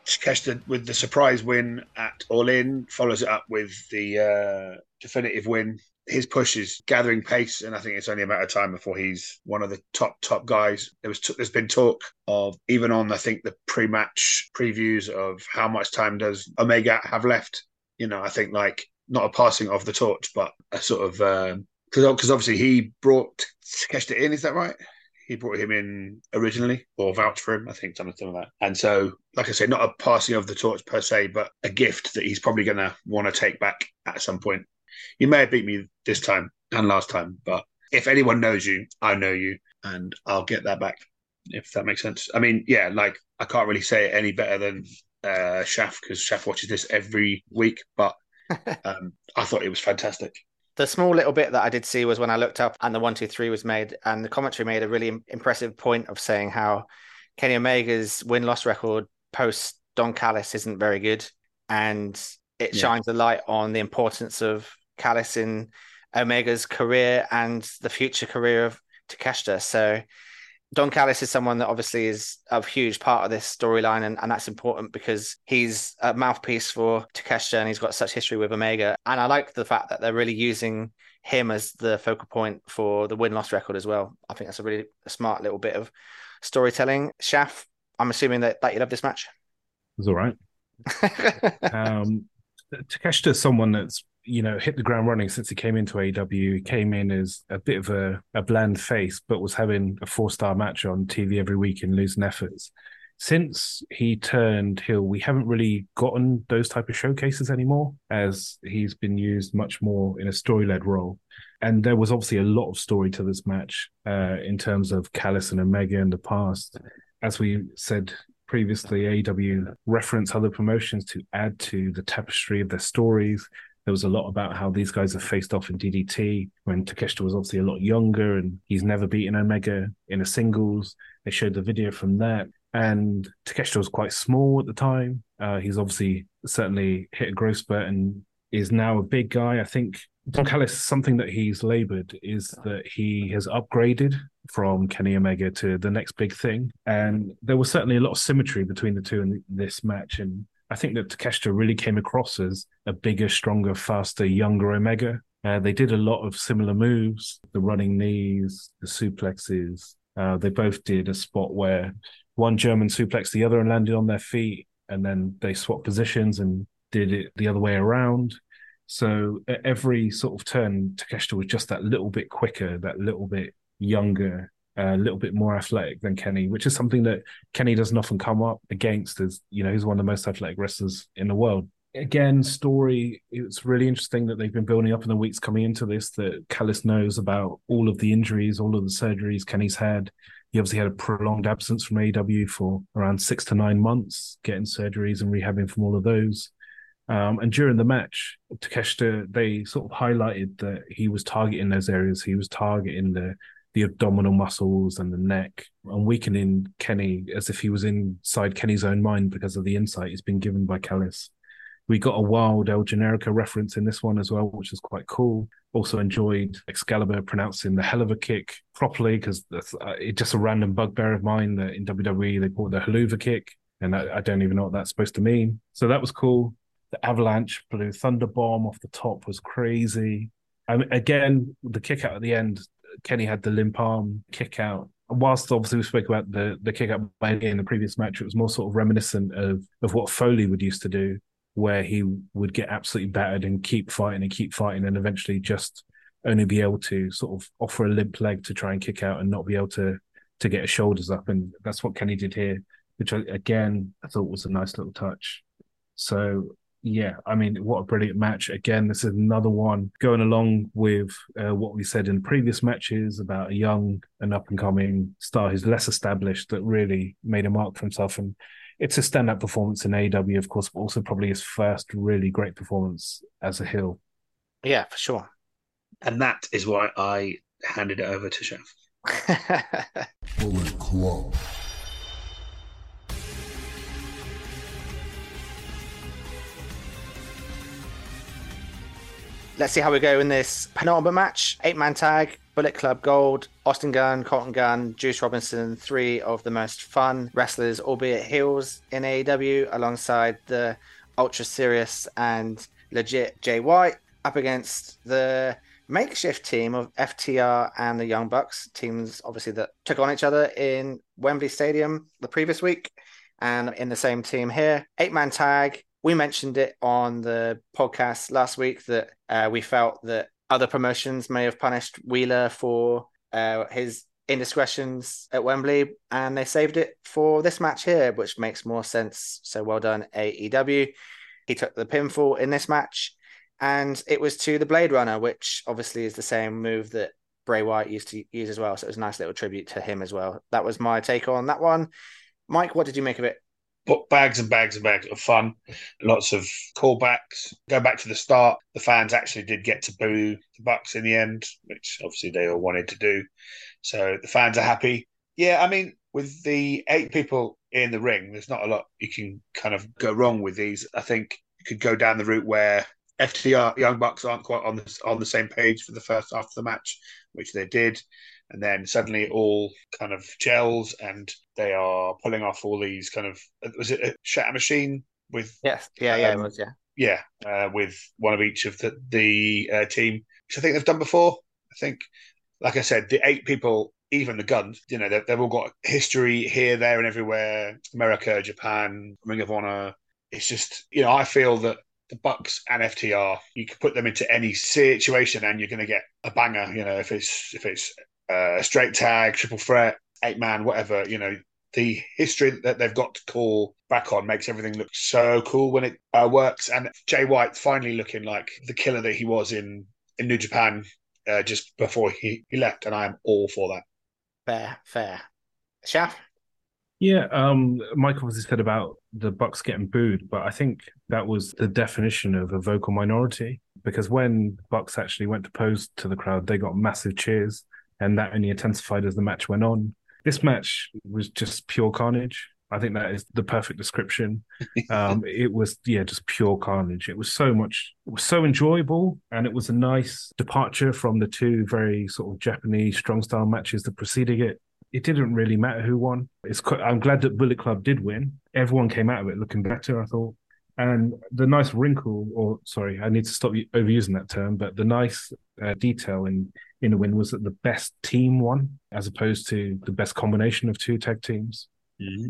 With the surprise win at All In follows it up with the uh, definitive win. His push is gathering pace, and I think it's only a matter of time before he's one of the top top guys. There was there's been talk of even on I think the pre-match previews of how much time does Omega have left. You know, I think like not a passing of the torch, but a sort of because because obviously he brought Takeshita in. Is that right? He brought him in originally, or vouched for him. I think something like that. And so, like I say, not a passing of the torch per se, but a gift that he's probably going to want to take back at some point. You may have beat me this time and last time, but if anyone knows you, I know you, and I'll get that back. If that makes sense. I mean, yeah, like I can't really say it any better than uh, Shaf because Shaf watches this every week, but um, I thought it was fantastic. The small little bit that I did see was when I looked up and the one, two, three was made, and the commentary made a really impressive point of saying how Kenny Omega's win loss record post Don Callis isn't very good. And it Yeah. shines a light on the importance of Callis in Omega's career and the future career of Takeshita. So Don Callis is someone that obviously is a huge part of this storyline, and, and that's important because he's a mouthpiece for Takeshita and he's got such history with Omega. And I like the fact that they're really using him as the focal point for the win loss record as well. I think that's a really smart little bit of storytelling. Shaf, I'm assuming that, that you love this match. It was all right. um, Takeshita is someone that's you know hit the ground running since he came into AEW. He came in as a bit of a, a bland face, but was having a four star match on TV every week and losing efforts. since he turned heel, we haven't really gotten those type of showcases anymore, as he's been used much more in a story led role. And there was obviously a lot of story to this match uh, in terms of Callis and Omega in the past. As we said previously, AEW reference other promotions to add to the tapestry of their stories. There was a lot about how these guys have faced off in DDT when Takeshita was obviously a lot younger and he's never beaten Omega in a singles. They showed the video from that. And Takeshita was quite small at the time. Uh, he's obviously certainly hit a growth spurt and is now a big guy. I think Don Callis, something that he's labored is that he has upgraded from Kenny Omega to the next big thing. And there was certainly a lot of symmetry between the two in this match. And I think that Takeshita really came across as a bigger, stronger, faster, younger Omega. Uh, they did a lot of similar moves, the running knees, the suplexes. Uh, they both did a spot where one German suplexed the other and landed on their feet, and then they swapped positions and did it the other way around. So at every sort of turn, Takeshita was just that little bit quicker, that little bit younger, a little bit more athletic than Kenny, which is something that Kenny doesn't often come up against. As you know, he's one of the most athletic wrestlers in the world. Again, story. It's really interesting that they've been building up in the weeks coming into this. That Callis knows about all of the injuries, all of the surgeries Kenny's had. He obviously had a prolonged absence from AEW for around six to nine months, getting surgeries and rehabbing from all of those. Um, and during the match, Takeshita, they sort of highlighted that he was targeting those areas. He was targeting the the abdominal muscles and the neck and weakening Kenny as if he was inside Kenny's own mind because of the insight he's been given by Callis. We got a wild El Generico reference in this one as well, which is quite cool. Also enjoyed Excalibur pronouncing the hell of a kick properly because uh, it's just a random bugbear of mine that in WWE they call it the haluva kick, and I, I don't even know what that's supposed to mean. So that was cool. The avalanche blue thunder bomb off the top was crazy. Mean, again, the kick out at the end, Kenny had the limp arm kick out. Whilst obviously we spoke about the the kick out by in the previous match, it was more sort of reminiscent of of what Foley would used to do, where he would get absolutely battered and keep fighting and keep fighting, and eventually just only be able to sort of offer a limp leg to try and kick out and not be able to to get his shoulders up, and that's what Kenny did here, which I, again I thought was a nice little touch. So yeah, I mean, what a brilliant match. Again, this is another one going along with uh, what we said in previous matches about a young and up and coming star who's less established that really made a mark for himself. And it's a stand up performance in AEW, of course, but also probably his first really great performance as a heel. Yeah, for sure. And that is why I handed it over to Shaf. Bullet Club. Let's see how we go in this penultimate match. Eight man tag, Bullet Club Gold, Austin Gunn, Colten Gunn, Juice Robinson, three of the most fun wrestlers, albeit heels in AEW, alongside the ultra serious and legit Jay White, up against the makeshift team of FTR and the Young Bucks, teams obviously that took on each other in Wembley Stadium the previous week, and in the same team here. Eight man tag. We mentioned it on the podcast last week that uh, we felt that other promotions may have punished Wheeler for uh, his indiscretions at Wembley, and they saved it for this match here, which makes more sense. So well done, AEW. He took the pinfall in this match, and it was to the Blade Runner, which obviously is the same move that Bray Wyatt used to use as well. So it was a nice little tribute to him as well. That was my take on that one. Mike, what did you make of it? Bags and bags and bags of fun, lots of callbacks. Go back to the start. The fans actually did get to boo the Bucks in the end, which obviously they all wanted to do. So the fans are happy. Yeah, I mean, with the eight people in the ring, there's not a lot you can kind of go wrong with these. I think you could go down the route where FTR Young Bucks aren't quite on the on the same page for the first half of the match, which they did, and then suddenly it all kind of gels, and they are pulling off all these kind of was it a shatter machine with Yes, yeah, yeah, Um, it was, yeah. yeah uh, with one of each of the the uh, team, which I think they've done before. I think, like I said, the eight people. Even the Gunns, you know, they've, they've all got history here, there, and everywhere. America, Japan, Ring of Honor. It's just, you know, I feel that the Bucks and FTR, you could put them into any situation and you're going to get a banger. You know, if it's if it's uh, a straight tag, triple threat, eight man, whatever. You know, the history that they've got to call back on makes everything look so cool when it uh, works. And Jay White finally looking like the killer that he was in in New Japan uh, just before he, he left, and I am all for that. Fair, fair. Shaf? Yeah, um, Mike obviously said about the Bucks getting booed, but I think that was the definition of a vocal minority because when Bucks actually went to pose to the crowd, they got massive cheers, and that only intensified as the match went on. This match was just pure carnage. I think that is the perfect description. Um, it was yeah, just pure carnage. It was so much, it was so enjoyable, and it was a nice departure from the two very sort of Japanese strong style matches that preceded it. It didn't really matter who won. It's quite, I'm glad that Bullet Club did win. Everyone came out of it looking better. I thought. And the nice wrinkle, or sorry, I need to stop overusing that term, but the nice uh, detail in in the win was that the best team won, as opposed to the best combination of two tag teams,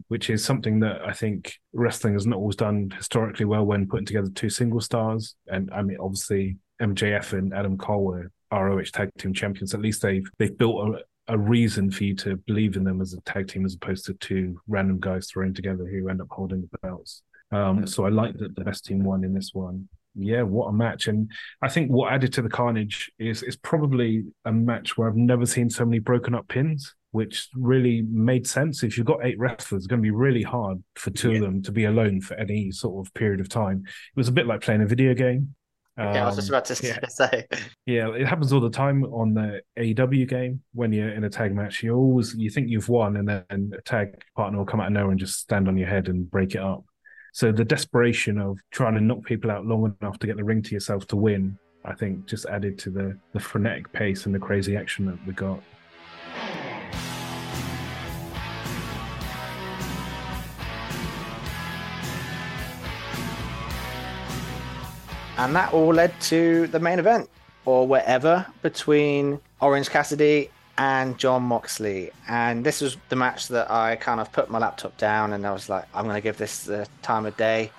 which is something that I think wrestling has not always done historically well when putting together two single stars. And I mean, obviously, MJF and Adam Cole were ROH tag team champions. At least they've they've built a, a reason for you to believe in them as a tag team, as opposed to two random guys thrown together who end up holding the belts. Um, so I like that the best team won in this one. Yeah, what a match! And I think what added to the carnage is is probably a match where I've never seen so many broken up pins, which really made sense. If you've got eight wrestlers, it's going to be really hard for two of them to be alone for any sort of period of time. It was a bit like playing a video game. yeah, I was just Um, about to yeah. say. yeah, it happens all the time on the AEW game when you're in a tag match. You always you think you've won, and then a tag partner will come out of nowhere and just stand on your head and break it up. So the desperation of trying to knock people out long enough to get the ring to yourself to win, I think, just added to the the frenetic pace and the crazy action that we got. And that all led to the main event, or wherever, between Orange Cassidy and Jon Moxley. And this was the match that I kind of put my laptop down and I was like, I'm going to give this the time of day.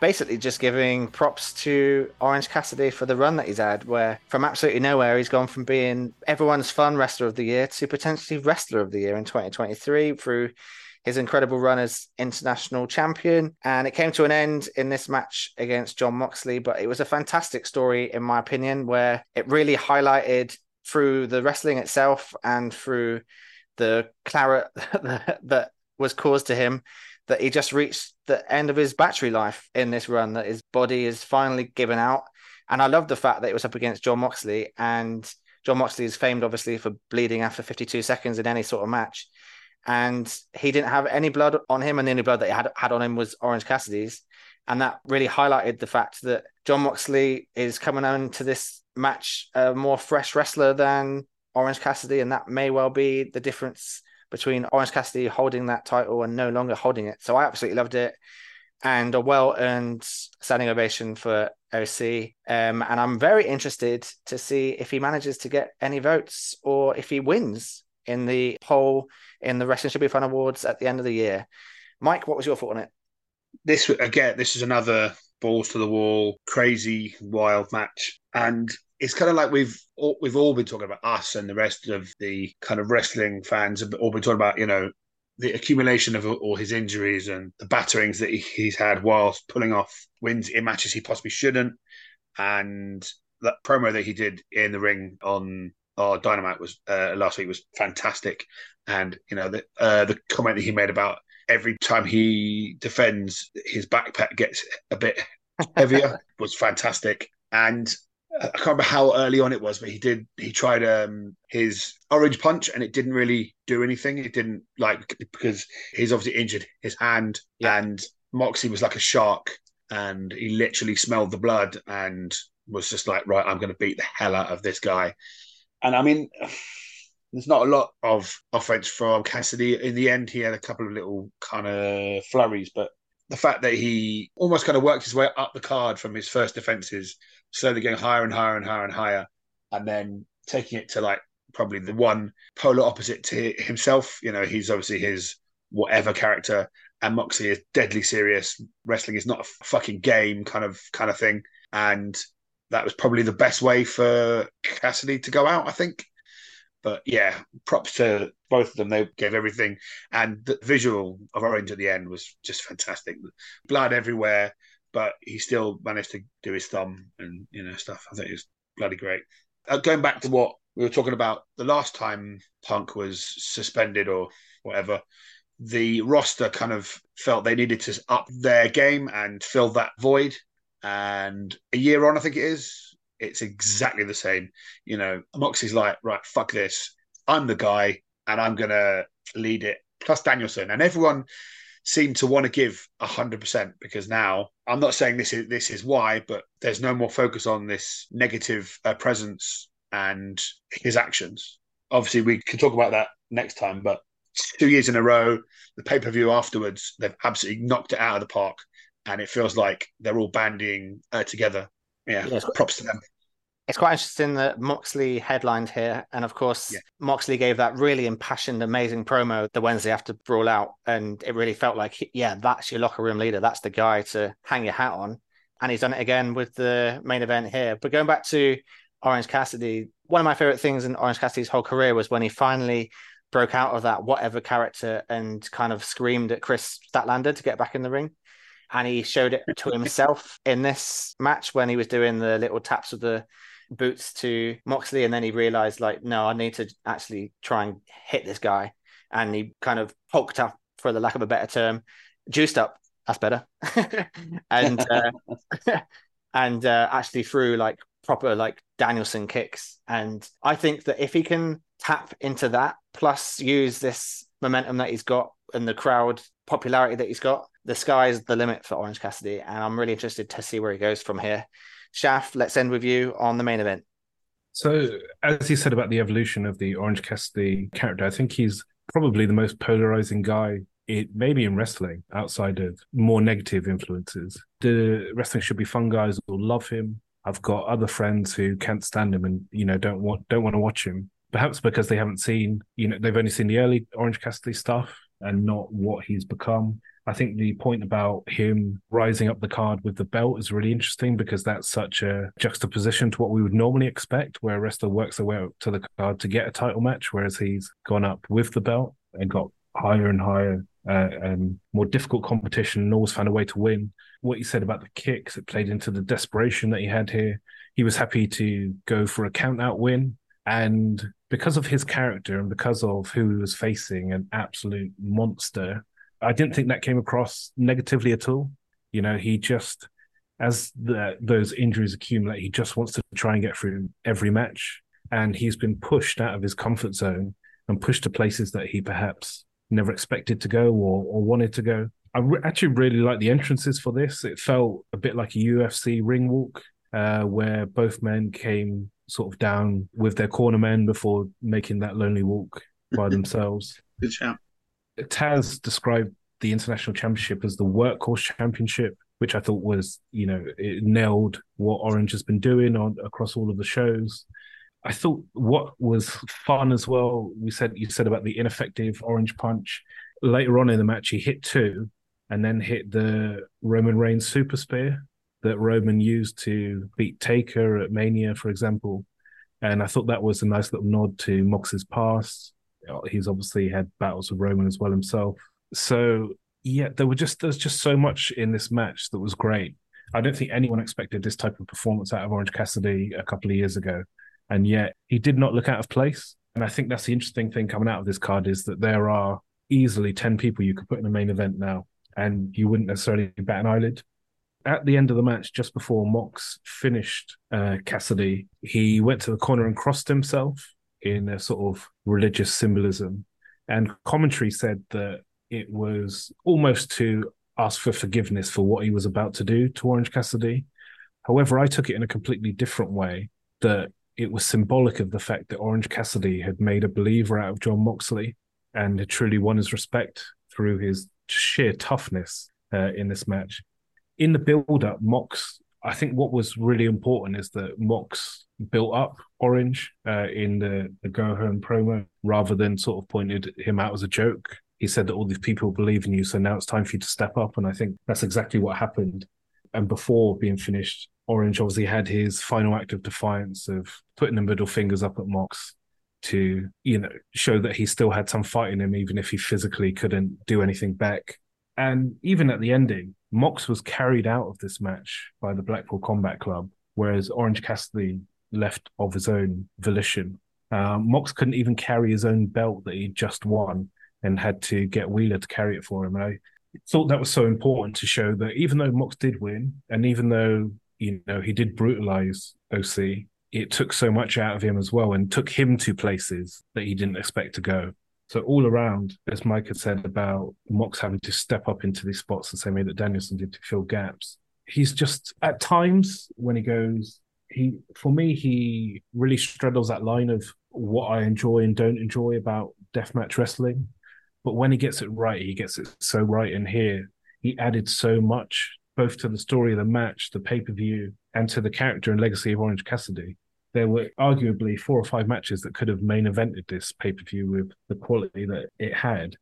Basically, just giving props to Orange Cassidy for the run that he's had, where from absolutely nowhere, he's gone from being everyone's fun wrestler of the year to potentially wrestler of the year in 2023 through his incredible run as international champion. And it came to an end in this match against Jon Moxley, but it was a fantastic story, in my opinion, where it really highlighted through the wrestling itself and through the claret that was caused to him that he just reached the end of his battery life in this run, that his body is finally given out. And I love the fact that it was up against Jon Moxley. And Jon Moxley is famed, obviously, for bleeding after 52 seconds in any sort of match and he didn't have any blood on him, and the only blood that he had had on him was Orange Cassidy's, and that really highlighted the fact that Jon Moxley is coming on to this match a more fresh wrestler than Orange Cassidy, and that may well be the difference between Orange Cassidy holding that title and no longer holding it. So I absolutely loved it, and a well-earned standing ovation for OC. Um, and I'm very interested to see if he manages to get any votes or if he wins in the poll in the Wrestling Should Be Fun Awards at the end of the year. Mike, what was your thought on it? This again, this is another balls to the wall, crazy, wild match, and it's kind of like we've all, we've all been talking about us and the rest of the kind of wrestling fans have all been talking about, you know, the accumulation of all his injuries and the batterings that he's had whilst pulling off wins in matches he possibly shouldn't, and that promo that he did in the ring on our Dynamite was uh, last week was fantastic, and you know the uh, the comment that he made about every time he defends, his backpack gets a bit heavier was fantastic. And I can't remember how early on it was, but he did he tried um his orange punch and it didn't really do anything. It didn't like because he's obviously injured his hand Yeah. and Moxie was like a shark and he literally smelled the blood and was just like, right, I'm gonna beat the hell out of this guy. And I mean there's not a lot of offense from Cassidy. In the end, he had a couple of little kind of flurries, but the fact that he almost kind of worked his way up the card from his first defenses, slowly getting higher and higher and higher and higher, and then taking it to like probably the one polar opposite to himself. You know, he's obviously his whatever character, and Moxie is deadly serious. Wrestling is not a fucking game, kind of kind of thing, and that was probably the best way for Cassidy to go out. I think. But yeah, props to both of them. They gave everything, and the visual of Orange at the end was just fantastic. Blood everywhere, but he still managed to do his thumb and you know stuff. I think it was bloody great. Uh, going back to what we were talking about the last time Punk was suspended or whatever, the roster kind of felt they needed to up their game and fill that void. And a year on, I think it is, it's exactly the same. You know, Moxie's like, right, fuck this. I'm the guy and I'm going to lead it. Plus Danielson. And everyone seemed to want to give 100% because now I'm not saying this is this is why, but there's no more focus on this negative uh, presence and his actions. Obviously, we can talk about that next time, but two years in a row, the pay per view afterwards, they've absolutely knocked it out of the park, and it feels like they're all banding uh, together. Yeah, Yes. props to them. It's quite interesting that Moxley headlined here. And of course, Yeah. Moxley gave that really impassioned, amazing promo the Wednesday after Brawl Out. And it really felt like, yeah, that's your locker room leader. That's the guy to hang your hat on. And he's done it again with the main event here. But going back to Orange Cassidy, one of my favorite things in Orange Cassidy's whole career was when he finally broke out of that whatever character and kind of screamed at Kris Statlander to get back in the ring. And he showed it to himself in this match when he was doing the little taps of the boots to Moxley, and then he realized, like, no, I need to actually try and hit this guy. And he kind of hulked up, for the lack of a better term, juiced up. That's better. and uh, and uh, actually threw like proper like Danielson kicks. And I think that if he can tap into that, plus use this momentum that he's got and the crowd popularity that he's got, the sky's the limit for Orange Cassidy. And I'm really interested to see where he goes from here. Shaf, let's end with you on the main event. So, as you said about the evolution of the Orange Cassidy character, I think he's probably the most polarizing guy, it, maybe in wrestling, outside of more negative influences. The wrestling should be fun guys will love him. I've got other friends who can't stand him and you know don't want don't want to watch him. Perhaps because they haven't seen, you know, they've only seen the early Orange Cassidy stuff and not what he's become. I think the point about him rising up the card with the belt is really interesting because that's such a juxtaposition to what we would normally expect, where a wrestler works their way up to the card to get a title match, whereas he's gone up with the belt and got higher and higher uh, and more difficult competition and always found a way to win. What you said about the kicks, it played into the desperation that he had here. He was happy to go for a count out win. And because of his character and because of who he was facing, an absolute monster, I didn't think that came across negatively at all. You know, he just, as the, those injuries accumulate, he just wants to try and get through every match. And he's been pushed out of his comfort zone and pushed to places that he perhaps never expected to go or, or wanted to go. I re- actually really like the entrances for this. It felt a bit like a UFC ring walk, uh, where both men came sort of down with their corner men before making that lonely walk by themselves. Good shout. Taz described the international championship as the workhorse championship, which I thought was, you know, it nailed what Orange has been doing on across all of the shows. I thought what was fun as well. We said you said about the ineffective Orange Punch. Later on in the match, he hit two, and then hit the Roman Reigns super spear that Roman used to beat Taker at Mania, for example. And I thought that was a nice little nod to Mox's past. Uh, he's obviously had battles with Roman as well himself. So yeah, there were just there's just so much in this match that was great. I don't think anyone expected this type of performance out of Orange Cassidy a couple of years ago, and yet he did not look out of place. And I think that's the interesting thing coming out of this card is that there are easily ten people you could put in a main event now, and you wouldn't necessarily bat an eyelid. At the end of the match, just before Mox finished uh, Cassidy, he went to the corner and crossed himself in a sort of religious symbolism. And commentary said that it was almost to ask for forgiveness for what he was about to do to Orange Cassidy. However, I took it in a completely different way that it was symbolic of the fact that Orange Cassidy had made a believer out of Jon Moxley and had truly won his respect through his sheer toughness uh, in this match. In the build up, Mox, I think what was really important is that Mox built up Orange uh, in the, the go home promo rather than sort of pointed him out as a joke. He said that all these people believe in you, so now it's time for you to step up. And I think that's exactly what happened. And before being finished, Orange obviously had his final act of defiance of putting the middle fingers up at Mox. to, you know, show that he still had some fight in him, even if he physically couldn't do anything back. And even at the ending, Mox was carried out of this match by the Blackpool Combat Club, whereas Orange Cassidy left of his own volition. Um, Mox couldn't even carry his own belt that he just won and had to get Wheeler to carry it for him. And I thought that was so important to show that even though Mox did win, and even though you know he did brutalize OC, it took so much out of him as well, and took him to places that he didn't expect to go. So all around, as Mike had said about Mox having to step up into these spots the same way that Danielson did to fill gaps, he's just at times when he goes, he for me he really straddles that line of what I enjoy and don't enjoy about deathmatch wrestling. But when he gets it right, he gets it so right. And here, he added so much, both to the story of the match, the pay per view, and to the character and legacy of Orange Cassidy. There were arguably four or five matches that could have main evented this pay per view with the quality that it had.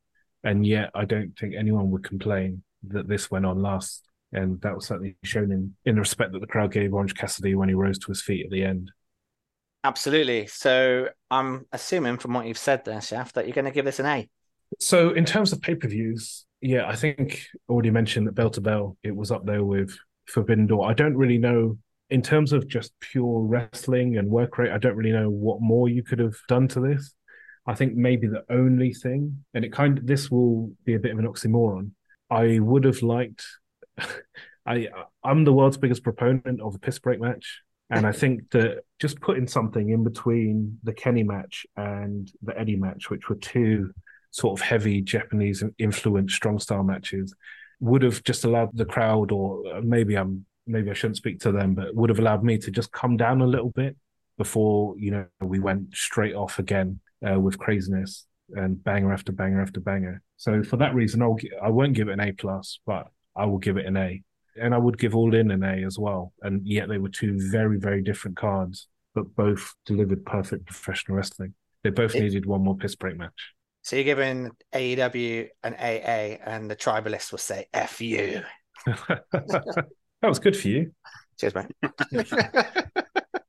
And yet, I don't think anyone would complain that this went on last. And that was certainly shown in, in the respect that the crowd gave Orange Cassidy when he rose to his feet at the end. Absolutely. So I'm assuming from what you've said there, Shaf, that you're going to give this an A. So in terms of pay per views, yeah, I think already mentioned that Bell to Bell it was up there with Forbidden Door. I don't really know in terms of just pure wrestling and work rate. I don't really know what more you could have done to this. I think maybe the only thing, and it kind of this will be a bit of an oxymoron. I would have liked. I I'm the world's biggest proponent of a piss break match. And I think that just putting something in between the Kenny match and the Eddie match, which were two sort of heavy Japanese influenced strong style matches, would have just allowed the crowd, or maybe I'm maybe I shouldn't speak to them, but would have allowed me to just come down a little bit before you know we went straight off again uh, with craziness and banger after banger after banger. So for that reason, I'll I won't give it an A plus, but I will give it an A and I would give All In an A as well. And yet they were two very, very different cards, but both delivered perfect professional wrestling. They both It- needed one more piss break match. So you're giving AEW an AA, and the tribalists will say F you. that was good for you. Cheers, mate.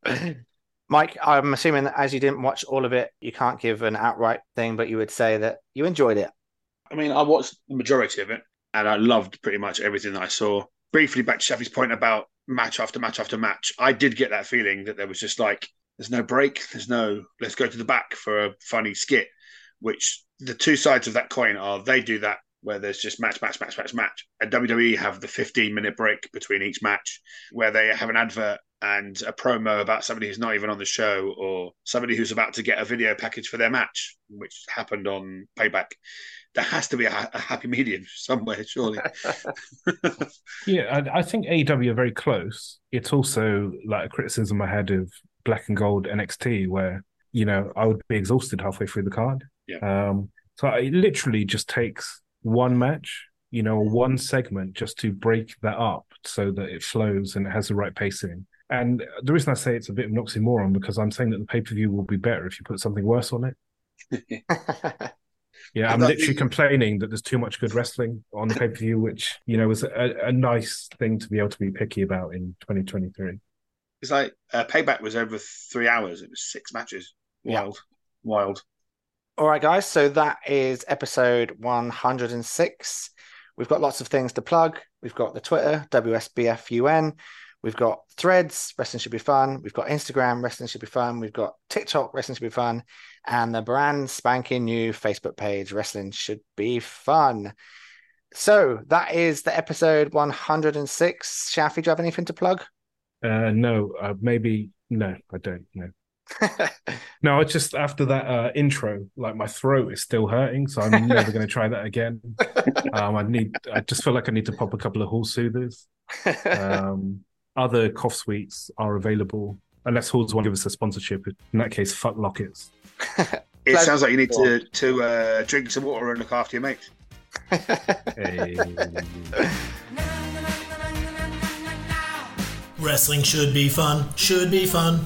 Mike, I'm assuming that as you didn't watch all of it, you can't give an outright thing, but you would say that you enjoyed it. I mean, I watched the majority of it and I loved pretty much everything that I saw. Briefly, back to Shafi's point about match after match after match, I did get that feeling that there was just like, there's no break, there's no, let's go to the back for a funny skit, which the two sides of that coin are they do that where there's just match, match, match, match, match. And WWE have the 15 minute break between each match where they have an advert and a promo about somebody who's not even on the show or somebody who's about to get a video package for their match, which happened on Payback. There has to be a, a happy medium somewhere, surely. Yeah, I, I think AEW are very close. It's also like a criticism I had of Black and Gold NXT, where you know I would be exhausted halfway through the card. Yeah. Um, so it literally just takes one match, you know, one segment just to break that up so that it flows and it has the right pacing. And the reason I say it's a bit of an oxymoron because I'm saying that the pay per view will be better if you put something worse on it. Yeah, I I'm literally the- complaining that there's too much good wrestling on the pay per view, which you know was a, a nice thing to be able to be picky about in 2023. It's like uh, Payback was over three hours. It was six matches. Yeah. Wild, wild. All right, guys. So that is episode 106. We've got lots of things to plug. We've got the Twitter, WSBFUN. We've got threads, wrestling should be fun. We've got Instagram, wrestling should be fun. We've got TikTok, wrestling should be fun. And the brand spanking new Facebook page, wrestling should be fun. So that is the episode 106. Shafi, do you have anything to plug? Uh, no, uh, maybe no, I don't. No, no. I just after that uh, intro, like my throat is still hurting, so I'm never going to try that again. Um, I need. I just feel like I need to pop a couple of Hall soothers. Um, other cough sweets are available, unless Halls want to give us a sponsorship. In that case, fuck lockets. It Pleasure. sounds like you need to to uh, drink some water and look after your mates. Hey. Wrestling should be fun, should be fun.